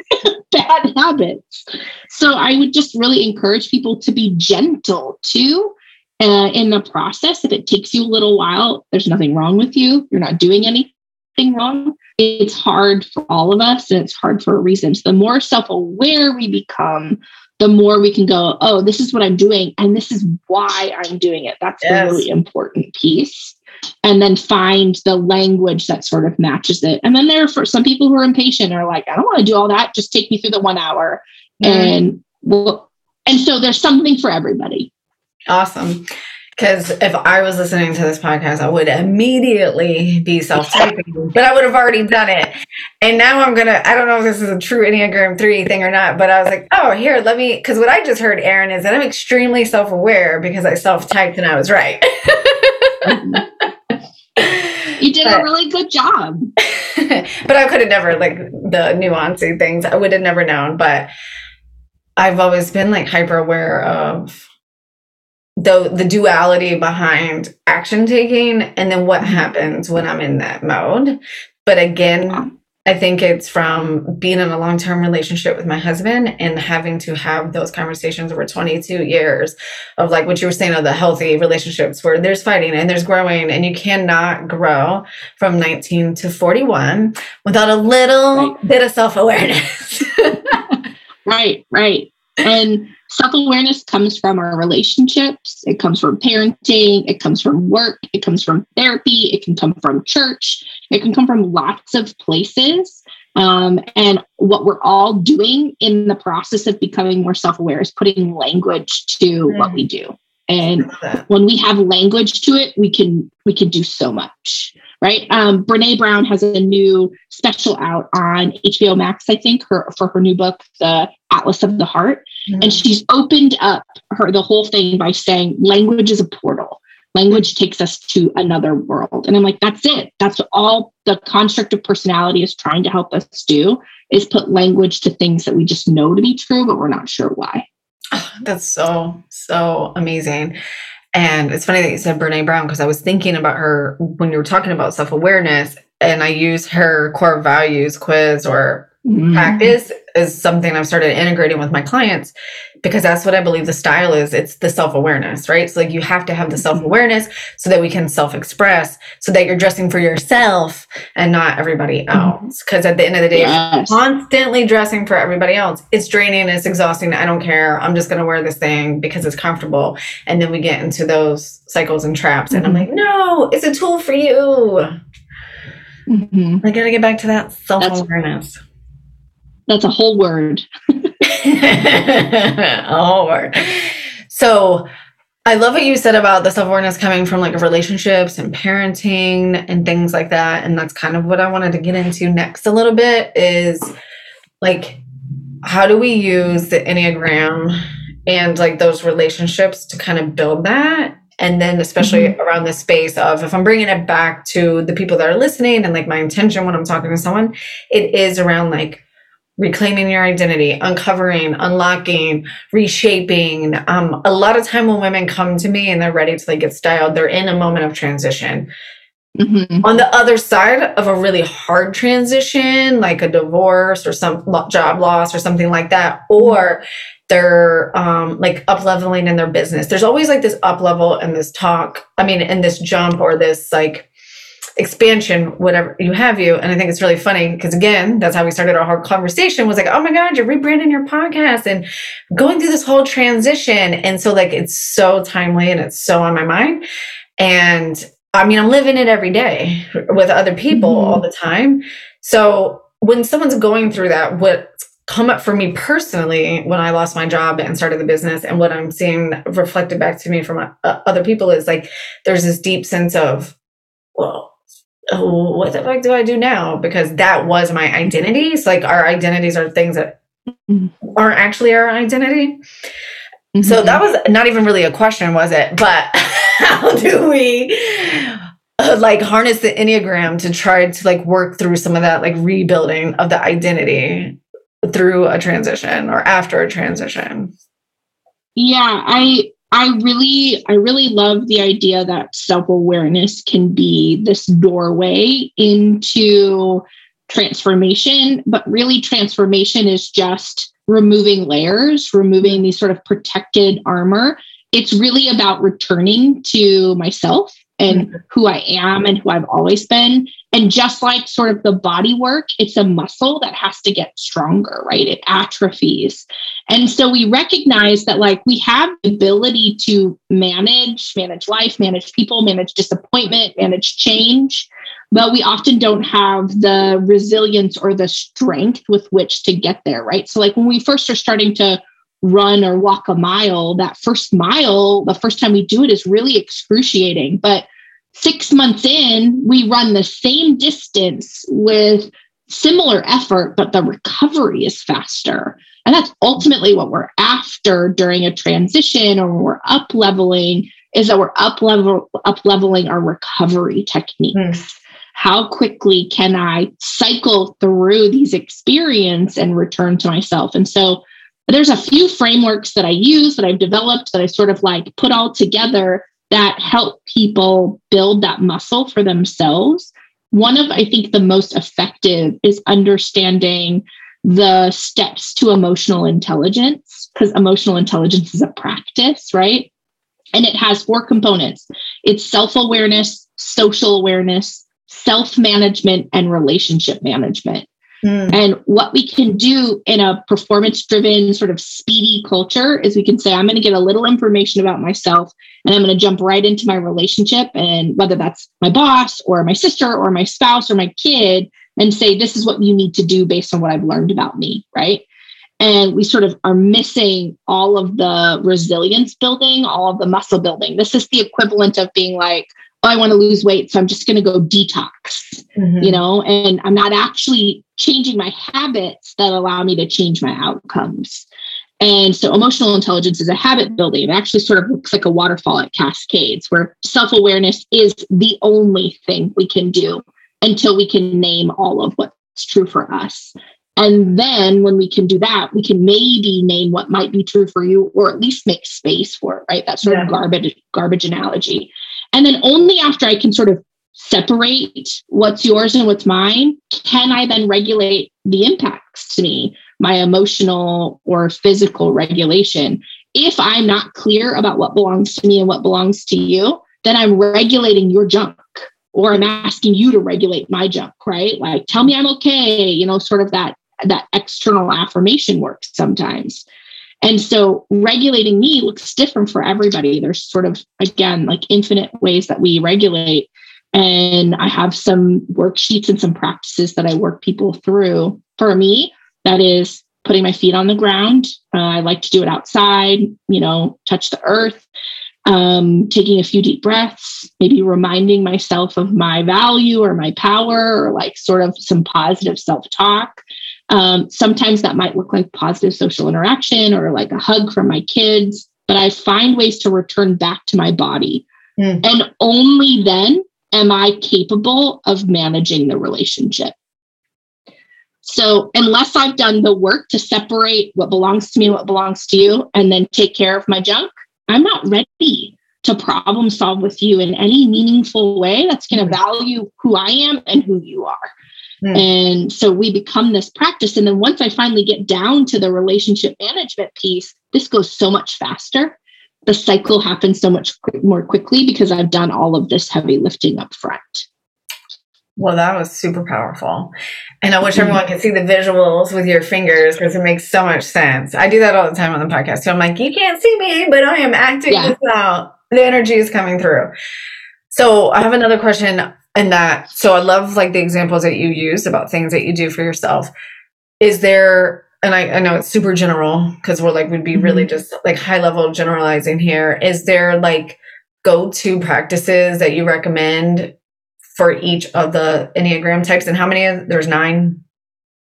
bad habits. So I would just really encourage people to be gentle too uh, in the process. If it takes you a little while, there's nothing wrong with you. You're not doing anything wrong. It's hard for all of us and it's hard for a reason. So the more self aware we become, the more we can go, oh, this is what I'm doing, and this is why I'm doing it. That's yes. the really important piece. And then find the language that sort of matches it. And then there are for some people who are impatient are like, I don't want to do all that. Just take me through the one hour. Mm-hmm. And well, and so there's something for everybody. Awesome. Because if I was listening to this podcast, I would immediately be self typing, but I would have already done it. And now I'm going to, I don't know if this is a true Enneagram 3 thing or not, but I was like, oh, here, let me, because what I just heard, Erin, is that I'm extremely self aware because I self typed and I was right. you did but, a really good job. but I could have never, like, the nuancing things, I would have never known. But I've always been like hyper aware of the the duality behind action taking and then what happens when I'm in that mode. But again, I think it's from being in a long term relationship with my husband and having to have those conversations over 22 years of like what you were saying of the healthy relationships where there's fighting and there's growing, and you cannot grow from 19 to 41 without a little right. bit of self awareness. right, right. And self awareness comes from our relationships, it comes from parenting, it comes from work, it comes from therapy, it can come from church, it can come from lots of places. Um, and what we're all doing in the process of becoming more self aware is putting language to mm. what we do. And when we have language to it, we can we can do so much right? Um, Brene Brown has a new special out on HBO Max, I think, her for her new book, The Atlas of the Heart, mm-hmm. and she's opened up her the whole thing by saying language is a portal. Language takes us to another world, and I'm like, that's it. That's all the construct of personality is trying to help us do is put language to things that we just know to be true, but we're not sure why. Oh, that's so so amazing. And it's funny that you said Brene Brown because I was thinking about her when you were talking about self awareness, and I use her core values quiz or mm. practice is something I've started integrating with my clients because that's what I believe the style is. It's the self awareness, right? So, like, you have to have the mm-hmm. self awareness so that we can self express, so that you're dressing for yourself and not everybody mm-hmm. else. Because at the end of the day, yes. constantly dressing for everybody else, it's draining, it's exhausting. I don't care. I'm just going to wear this thing because it's comfortable. And then we get into those cycles and traps. And I'm mm-hmm. like, no, it's a tool for you. Mm-hmm. I got to get back to that self awareness. That's a whole word. a whole word. So I love what you said about the self awareness coming from like relationships and parenting and things like that. And that's kind of what I wanted to get into next a little bit is like, how do we use the Enneagram and like those relationships to kind of build that? And then, especially mm-hmm. around the space of if I'm bringing it back to the people that are listening and like my intention when I'm talking to someone, it is around like reclaiming your identity, uncovering, unlocking, reshaping. Um, a lot of time when women come to me and they're ready to like get styled, they're in a moment of transition. Mm-hmm. On the other side of a really hard transition, like a divorce or some job loss or something like that, or they're um, like up leveling in their business. There's always like this up level and this talk. I mean, and this jump or this like expansion, whatever you have you. And I think it's really funny because again, that's how we started our whole conversation was like, oh my God, you're rebranding your podcast and going through this whole transition. And so like it's so timely and it's so on my mind. And I mean, I'm living it every day with other people mm-hmm. all the time. So when someone's going through that, what come up for me personally when I lost my job and started the business, and what I'm seeing reflected back to me from uh, other people is like there's this deep sense of, well, oh, what the fuck do I do now? Because that was my identity. It's like our identities are things that aren't actually our identity. Mm-hmm. So that was not even really a question, was it? But how do we uh, like harness the Enneagram to try to like work through some of that like rebuilding of the identity through a transition or after a transition? Yeah, I I really, I really love the idea that self awareness can be this doorway into transformation, but really, transformation is just removing layers, removing these sort of protected armor. It's really about returning to myself and mm-hmm. who I am and who I've always been. And just like sort of the body work, it's a muscle that has to get stronger, right? It atrophies. And so we recognize that like we have the ability to manage, manage life, manage people, manage disappointment, manage change, but we often don't have the resilience or the strength with which to get there, right? So like when we first are starting to run or walk a mile, that first mile, the first time we do it is really excruciating. But six months in, we run the same distance with similar effort, but the recovery is faster. And that's ultimately what we're after during a transition or when we're up leveling is that we're up level up leveling our recovery techniques. Mm. How quickly can I cycle through these experience and return to myself? And so there's a few frameworks that I use that I've developed that I sort of like put all together that help people build that muscle for themselves. One of, I think, the most effective is understanding the steps to emotional intelligence, because emotional intelligence is a practice, right? And it has four components it's self awareness, social awareness, self management, and relationship management. Mm. And what we can do in a performance driven, sort of speedy culture is we can say, I'm going to get a little information about myself and I'm going to jump right into my relationship. And whether that's my boss or my sister or my spouse or my kid, and say, this is what you need to do based on what I've learned about me. Right. And we sort of are missing all of the resilience building, all of the muscle building. This is the equivalent of being like, I want to lose weight. So I'm just going to go detox, mm-hmm. you know, and I'm not actually changing my habits that allow me to change my outcomes. And so emotional intelligence is a habit building. It actually sort of looks like a waterfall at cascades where self awareness is the only thing we can do until we can name all of what's true for us. And then when we can do that, we can maybe name what might be true for you or at least make space for it, right? That sort yeah. of garbage garbage analogy. And then only after I can sort of separate what's yours and what's mine, can I then regulate the impacts to me, my emotional or physical regulation. If I'm not clear about what belongs to me and what belongs to you, then I'm regulating your junk or I'm asking you to regulate my junk, right? Like tell me I'm okay, you know, sort of that that external affirmation works sometimes. And so regulating me looks different for everybody. There's sort of, again, like infinite ways that we regulate. And I have some worksheets and some practices that I work people through. For me, that is putting my feet on the ground. Uh, I like to do it outside, you know, touch the earth, um, taking a few deep breaths, maybe reminding myself of my value or my power or like sort of some positive self talk. Um, sometimes that might look like positive social interaction or like a hug from my kids, but I find ways to return back to my body. Mm. And only then am I capable of managing the relationship. So, unless I've done the work to separate what belongs to me, what belongs to you, and then take care of my junk, I'm not ready to problem solve with you in any meaningful way that's going to mm. value who I am and who you are. Mm. And so we become this practice. And then once I finally get down to the relationship management piece, this goes so much faster. The cycle happens so much more quickly because I've done all of this heavy lifting up front. Well, that was super powerful. And I wish mm-hmm. everyone could see the visuals with your fingers because it makes so much sense. I do that all the time on the podcast. So I'm like, you can't see me, but I am acting yeah. this out. The energy is coming through. So I have another question and that so i love like the examples that you use about things that you do for yourself. Is there and i, I know it's super general because we're like we'd be really mm-hmm. just like high level generalizing here. Is there like go-to practices that you recommend for each of the enneagram types? And how many there's nine?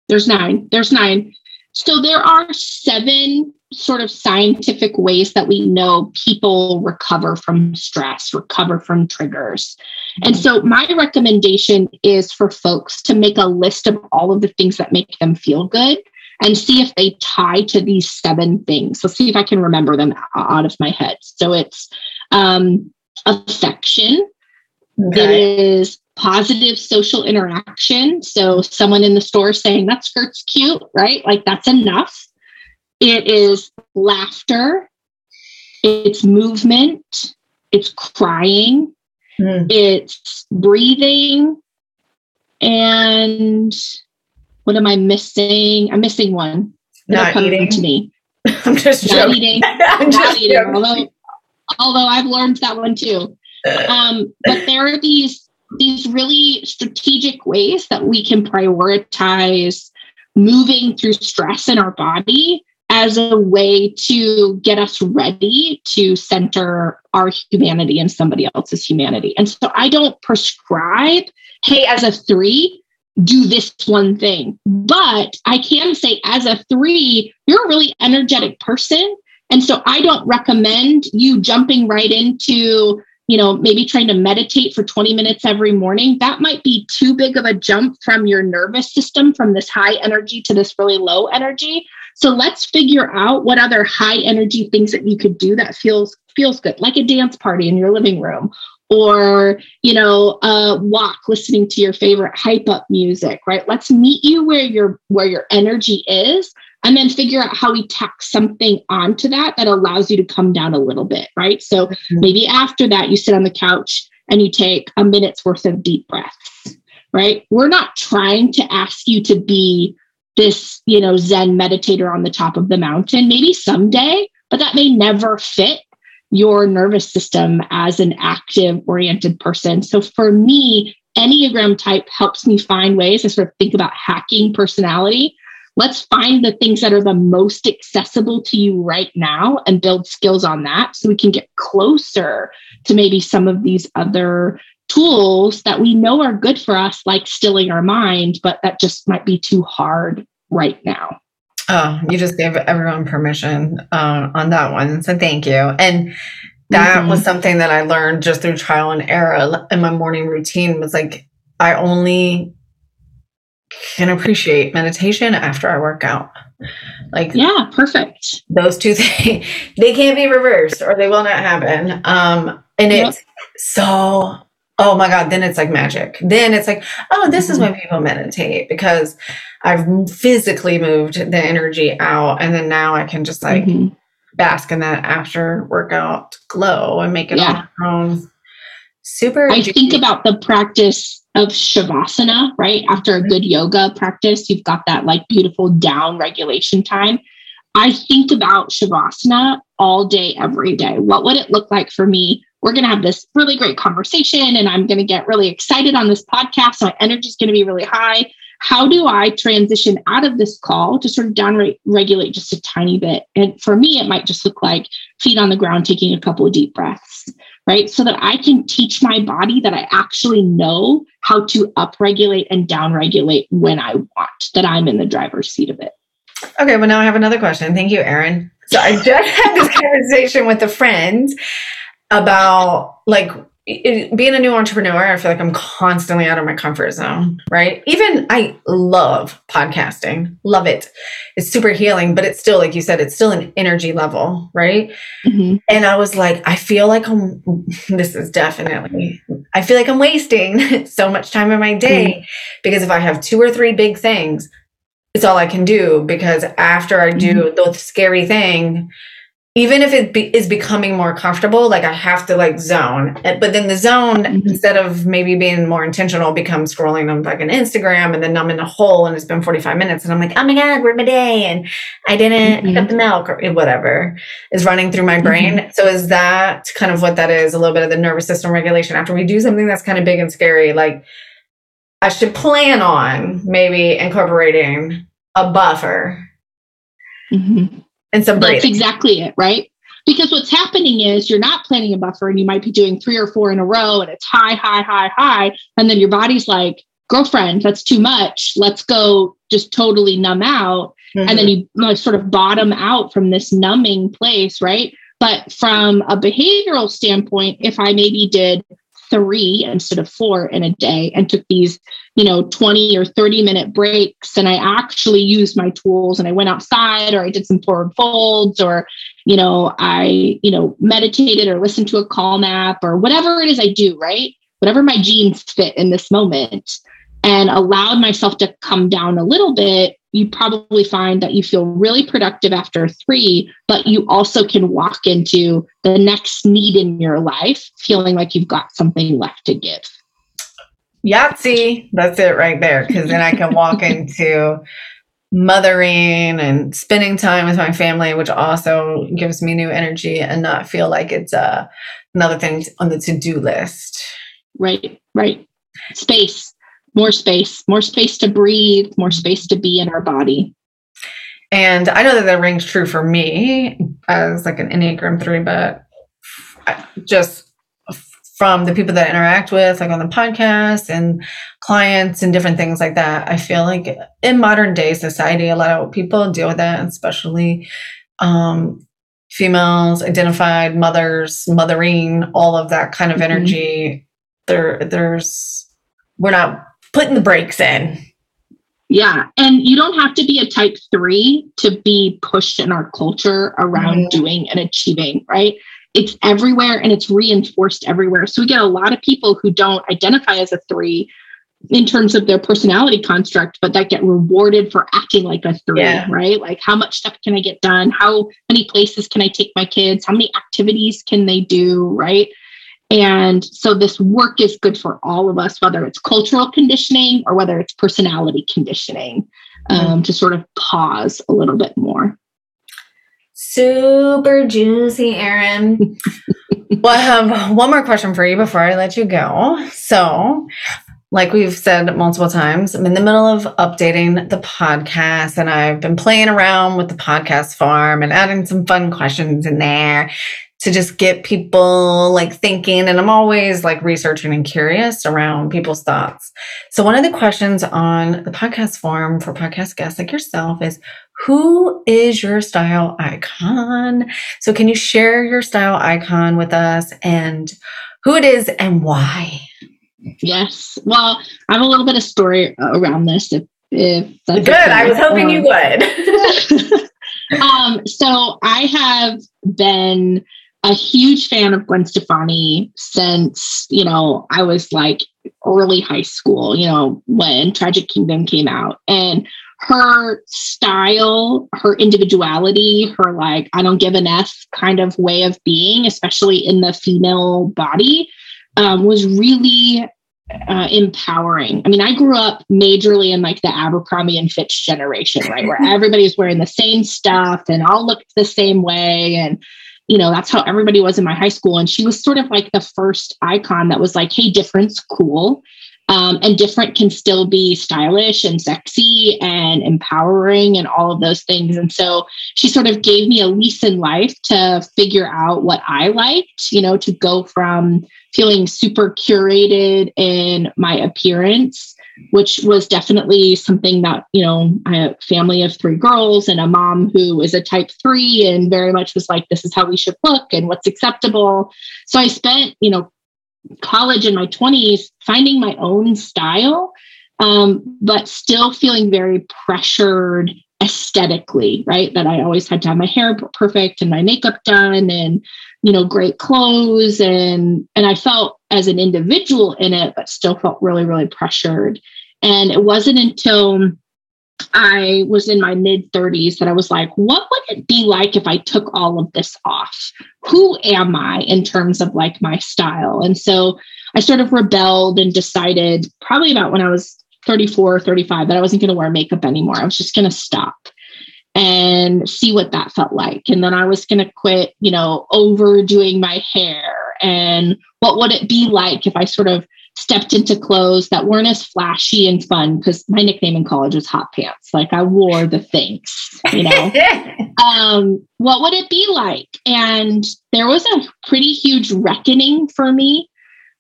There's nine. There's nine. So there are seven sort of scientific ways that we know people recover from stress, recover from triggers. And so, my recommendation is for folks to make a list of all of the things that make them feel good and see if they tie to these seven things. Let's see if I can remember them out of my head. So it's um, affection. Okay. It is positive social interaction. So someone in the store saying that skirt's cute, right? Like that's enough. It is laughter. It's movement. It's crying. Mm. It's breathing. And what am I missing? I'm missing one. Not eating. To me. I'm just not joking. eating. I'm not eating. Although, although I've learned that one too. Um, but there are these these really strategic ways that we can prioritize moving through stress in our body as a way to get us ready to center our humanity and somebody else's humanity. And so I don't prescribe, hey, as a three, do this one thing. But I can say, as a three, you're a really energetic person. And so I don't recommend you jumping right into you know, maybe trying to meditate for 20 minutes every morning, that might be too big of a jump from your nervous system from this high energy to this really low energy. So let's figure out what other high energy things that you could do that feels feels good, like a dance party in your living room or you know a walk listening to your favorite hype up music right let's meet you where your where your energy is and then figure out how we tack something onto that that allows you to come down a little bit, right? So mm-hmm. maybe after that, you sit on the couch and you take a minute's worth of deep breaths, right? We're not trying to ask you to be this, you know, Zen meditator on the top of the mountain, maybe someday, but that may never fit your nervous system as an active oriented person. So for me, Enneagram type helps me find ways to sort of think about hacking personality let's find the things that are the most accessible to you right now and build skills on that so we can get closer to maybe some of these other tools that we know are good for us, like stilling our mind, but that just might be too hard right now. Oh, you just gave everyone permission uh, on that one. So thank you. And that mm-hmm. was something that I learned just through trial and error in my morning routine was like, I only can appreciate meditation after I work out. Like yeah, perfect. Those two things they can't be reversed or they will not happen. Um and yep. it's so oh my god, then it's like magic. Then it's like, oh, this mm-hmm. is when people meditate because I've physically moved the energy out and then now I can just like mm-hmm. bask in that after workout glow and make it yeah. own. Super. I think about the practice of shavasana, right? After a good yoga practice, you've got that like beautiful down regulation time. I think about shavasana all day, every day. What would it look like for me? We're going to have this really great conversation, and I'm going to get really excited on this podcast. So my energy is going to be really high. How do I transition out of this call to sort of down regulate just a tiny bit? And for me, it might just look like feet on the ground, taking a couple of deep breaths right? So that I can teach my body that I actually know how to upregulate and downregulate when I want, that I'm in the driver's seat of it. Okay, well, now I have another question. Thank you, Erin. So I just had this conversation with a friend about like it, being a new entrepreneur, I feel like I'm constantly out of my comfort zone, right? Even I love podcasting, love it. It's super healing, but it's still, like you said, it's still an energy level, right? Mm-hmm. And I was like, I feel like I'm, this is definitely, I feel like I'm wasting so much time in my day mm-hmm. because if I have two or three big things, it's all I can do because after I do mm-hmm. the scary thing, even if it be, is becoming more comfortable like i have to like zone but then the zone mm-hmm. instead of maybe being more intentional becomes scrolling on like an instagram and then i'm in a hole and it's been 45 minutes and i'm like oh my god where'd my day and i didn't mm-hmm. the milk or whatever is running through my brain mm-hmm. so is that kind of what that is a little bit of the nervous system regulation after we do something that's kind of big and scary like i should plan on maybe incorporating a buffer mm-hmm and some breathing. That's exactly it, right? Because what's happening is you're not planning a buffer and you might be doing three or four in a row and it's high, high, high, high. And then your body's like, girlfriend, that's too much. Let's go just totally numb out. Mm-hmm. And then mm-hmm. you sort of bottom out from this numbing place, right? But from a behavioral standpoint, if I maybe did three instead of four in a day and took these, you know, 20 or 30 minute breaks. And I actually used my tools and I went outside or I did some forward folds or, you know, I, you know, meditated or listened to a calm app or whatever it is I do, right? Whatever my genes fit in this moment and allowed myself to come down a little bit you probably find that you feel really productive after three, but you also can walk into the next need in your life feeling like you've got something left to give. Yahtzee, that's it right there. Because then I can walk into mothering and spending time with my family, which also gives me new energy and not feel like it's uh, another thing on the to do list. Right, right. Space more space, more space to breathe, more space to be in our body. And I know that that rings true for me as like an Enneagram 3, but just from the people that I interact with, like on the podcast and clients and different things like that, I feel like in modern day society, a lot of people deal with that, especially um, females, identified mothers, mothering, all of that kind of mm-hmm. energy. Mm-hmm. There, there's we're not putting the brakes in. Yeah. And you don't have to be a type three to be pushed in our culture around mm-hmm. doing and achieving, right? It's everywhere and it's reinforced everywhere. So we get a lot of people who don't identify as a three in terms of their personality construct, but that get rewarded for acting like a three, yeah. right? Like how much stuff can I get done? How many places can I take my kids? How many activities can they do, right? And so this work is good for all of us, whether it's cultural conditioning or whether it's personality conditioning, um, to sort of pause a little bit more. Super juicy, Erin. well, I have one more question for you before I let you go. So, like we've said multiple times, I'm in the middle of updating the podcast and I've been playing around with the podcast farm and adding some fun questions in there to just get people like thinking. And I'm always like researching and curious around people's thoughts. So, one of the questions on the podcast form for podcast guests like yourself is who is your style icon? So, can you share your style icon with us and who it is and why? Yes. Well, I have a little bit of story around this. If, if that's good. I was hoping um, you would. um, so I have been a huge fan of Gwen Stefani since, you know, I was like early high school, you know, when Tragic Kingdom came out. And her style, her individuality, her like, I don't give an F kind of way of being, especially in the female body, um, was really uh, empowering. I mean, I grew up majorly in like the Abercrombie and Fitch generation, right? Where everybody's wearing the same stuff and all looked the same way. And you know, that's how everybody was in my high school. And she was sort of like the first icon that was like, hey, different's cool. Um, and different can still be stylish and sexy and empowering and all of those things. And so she sort of gave me a lease in life to figure out what I liked, you know, to go from feeling super curated in my appearance which was definitely something that, you know, a family of three girls and a mom who is a type three and very much was like, this is how we should look and what's acceptable. So I spent, you know, college in my 20s finding my own style, um, but still feeling very pressured aesthetically, right? That I always had to have my hair perfect and my makeup done and you know great clothes and and i felt as an individual in it but still felt really really pressured. And it wasn't until i was in my mid 30s that i was like what would it be like if i took all of this off? Who am i in terms of like my style? And so i sort of rebelled and decided probably about when i was 34 35 that i wasn't going to wear makeup anymore. I was just going to stop and see what that felt like. And then I was going to quit, you know, overdoing my hair. And what would it be like if I sort of stepped into clothes that weren't as flashy and fun? Because my nickname in college was Hot Pants. Like I wore the things, you know. um, what would it be like? And there was a pretty huge reckoning for me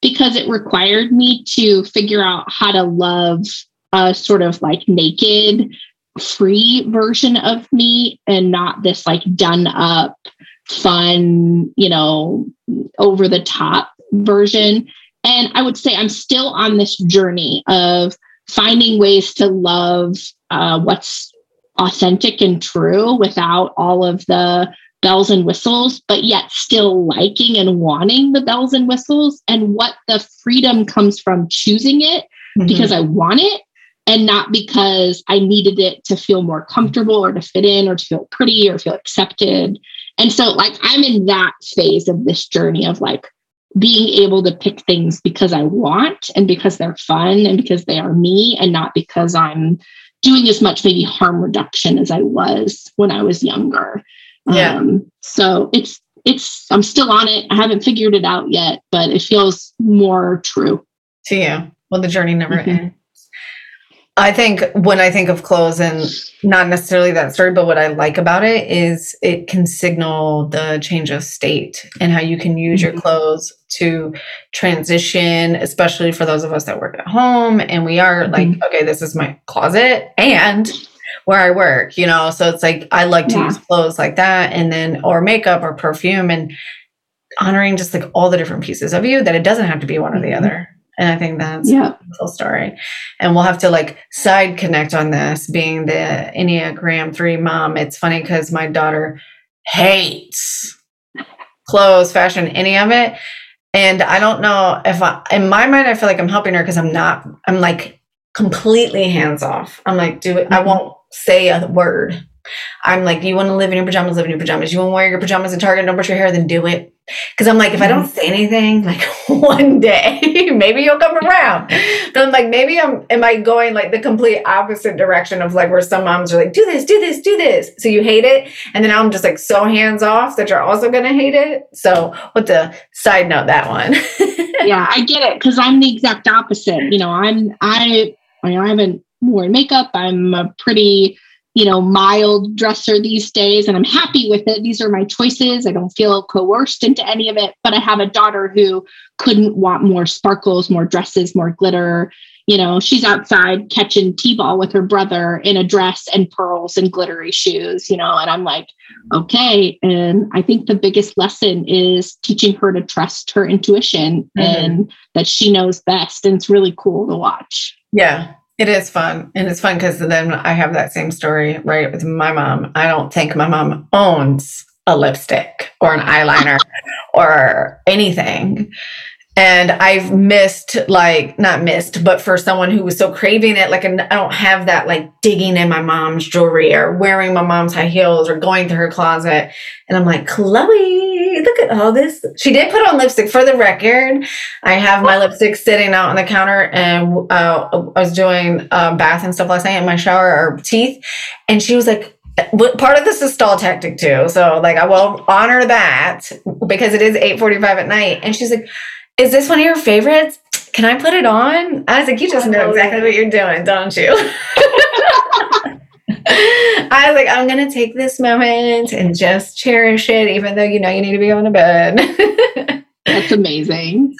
because it required me to figure out how to love a sort of like naked free version of me and not this like done up, fun, you know, over the top version. And I would say I'm still on this journey of finding ways to love uh, what's authentic and true without all of the bells and whistles, but yet still liking and wanting the bells and whistles, and what the freedom comes from choosing it mm-hmm. because I want it and not because I needed it to feel more comfortable or to fit in or to feel pretty or feel accepted. And so, like, I'm in that phase of this journey of like being able to pick things because I want and because they're fun and because they are me and not because I'm doing as much maybe harm reduction as I was when I was younger. Yeah. Um, so it's it's I'm still on it. I haven't figured it out yet, but it feels more true. To you. Well, the journey never mm-hmm. ends. I think when I think of clothes and not necessarily that story, but what I like about it is it can signal the change of state and how you can use mm-hmm. your clothes to transition, especially for those of us that work at home. And we are mm-hmm. like, okay, this is my closet and where I work, you know? So it's like, I like to yeah. use clothes like that and then, or makeup or perfume and honoring just like all the different pieces of you that it doesn't have to be one or the mm-hmm. other. And I think that's yeah. a cool story. And we'll have to like side connect on this being the Enneagram 3 mom. It's funny because my daughter hates clothes, fashion, any of it. And I don't know if I, in my mind, I feel like I'm helping her because I'm not, I'm like completely hands off. I'm like, do it, I mm-hmm. won't say a word. I'm like, you want to live in your pajamas, live in your pajamas. You want to wear your pajamas in Target, don't brush your hair, then do it. Because I'm like, if I don't mm-hmm. say anything, like one day, maybe you'll come around. But I'm like, maybe I'm, am I going like the complete opposite direction of like where some moms are like, do this, do this, do this. So you hate it. And then I'm just like so hands off that you're also going to hate it. So what the side note that one. yeah, I get it. Cause I'm the exact opposite. You know, I'm, I, I haven't worn makeup. I'm a pretty, you know, mild dresser these days, and I'm happy with it. These are my choices. I don't feel coerced into any of it, but I have a daughter who couldn't want more sparkles, more dresses, more glitter. You know, she's outside catching T ball with her brother in a dress and pearls and glittery shoes, you know, and I'm like, okay. And I think the biggest lesson is teaching her to trust her intuition mm-hmm. and that she knows best. And it's really cool to watch. Yeah. It is fun. And it's fun because then I have that same story right with my mom. I don't think my mom owns a lipstick or an eyeliner or anything. And I've missed, like, not missed, but for someone who was so craving it, like, I don't have that, like, digging in my mom's jewelry or wearing my mom's high heels or going to her closet. And I'm like, Chloe, look at all this. She did put on lipstick for the record. I have my lipstick sitting out on the counter and uh, I was doing a bath and stuff last night in my shower or teeth. And she was like, part of this is stall tactic too. So like I will honor that because it is 8:45 at night. And she's like, is this one of your favorites? Can I put it on? I was like, you just know oh, exactly what you're doing, don't you? I was like, I'm gonna take this moment and just cherish it, even though you know you need to be going to bed. That's amazing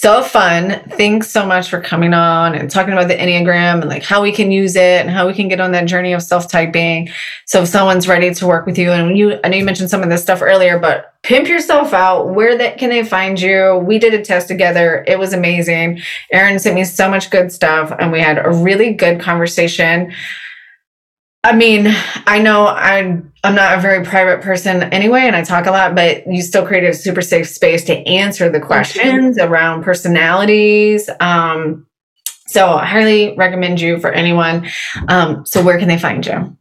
so fun. Thanks so much for coming on and talking about the Enneagram and like how we can use it and how we can get on that journey of self-typing. So if someone's ready to work with you and you I know you mentioned some of this stuff earlier, but pimp yourself out. Where that can they find you? We did a test together. It was amazing. Erin sent me so much good stuff and we had a really good conversation. I mean, I know I'm I'm not a very private person anyway, and I talk a lot, but you still created a super safe space to answer the questions around personalities. Um, so I highly recommend you for anyone. Um, so where can they find you?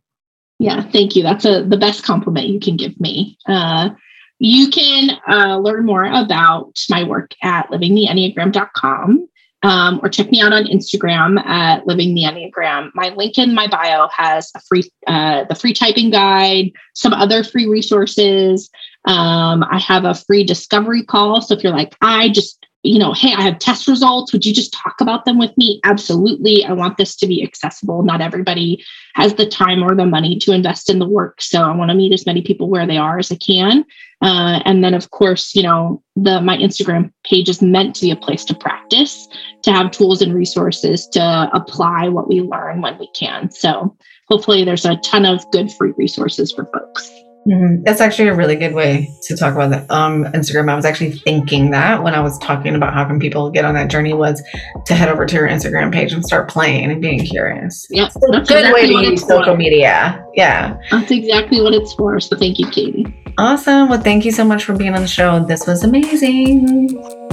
Yeah, thank you. That's a, the best compliment you can give me. Uh, you can uh, learn more about my work at livingtheenneagram.com um, or check me out on Instagram at Living the Enneagram. My link in my bio has a free, uh, the free typing guide, some other free resources. Um, I have a free discovery call. So if you're like, I just, you know, hey, I have test results. Would you just talk about them with me? Absolutely. I want this to be accessible. Not everybody has the time or the money to invest in the work. So I want to meet as many people where they are as I can. Uh, and then, of course, you know, the my Instagram page is meant to be a place to practice, to have tools and resources to apply what we learn when we can. So hopefully, there's a ton of good free resources for folks. Mm-hmm. That's actually a really good way to talk about that. Um, Instagram. I was actually thinking that when I was talking about how can people get on that journey was to head over to your Instagram page and start playing and being curious. It's a good exactly way to use social for. media. Yeah, that's exactly what it's for. So thank you, Katie. Awesome. Well, thank you so much for being on the show. This was amazing.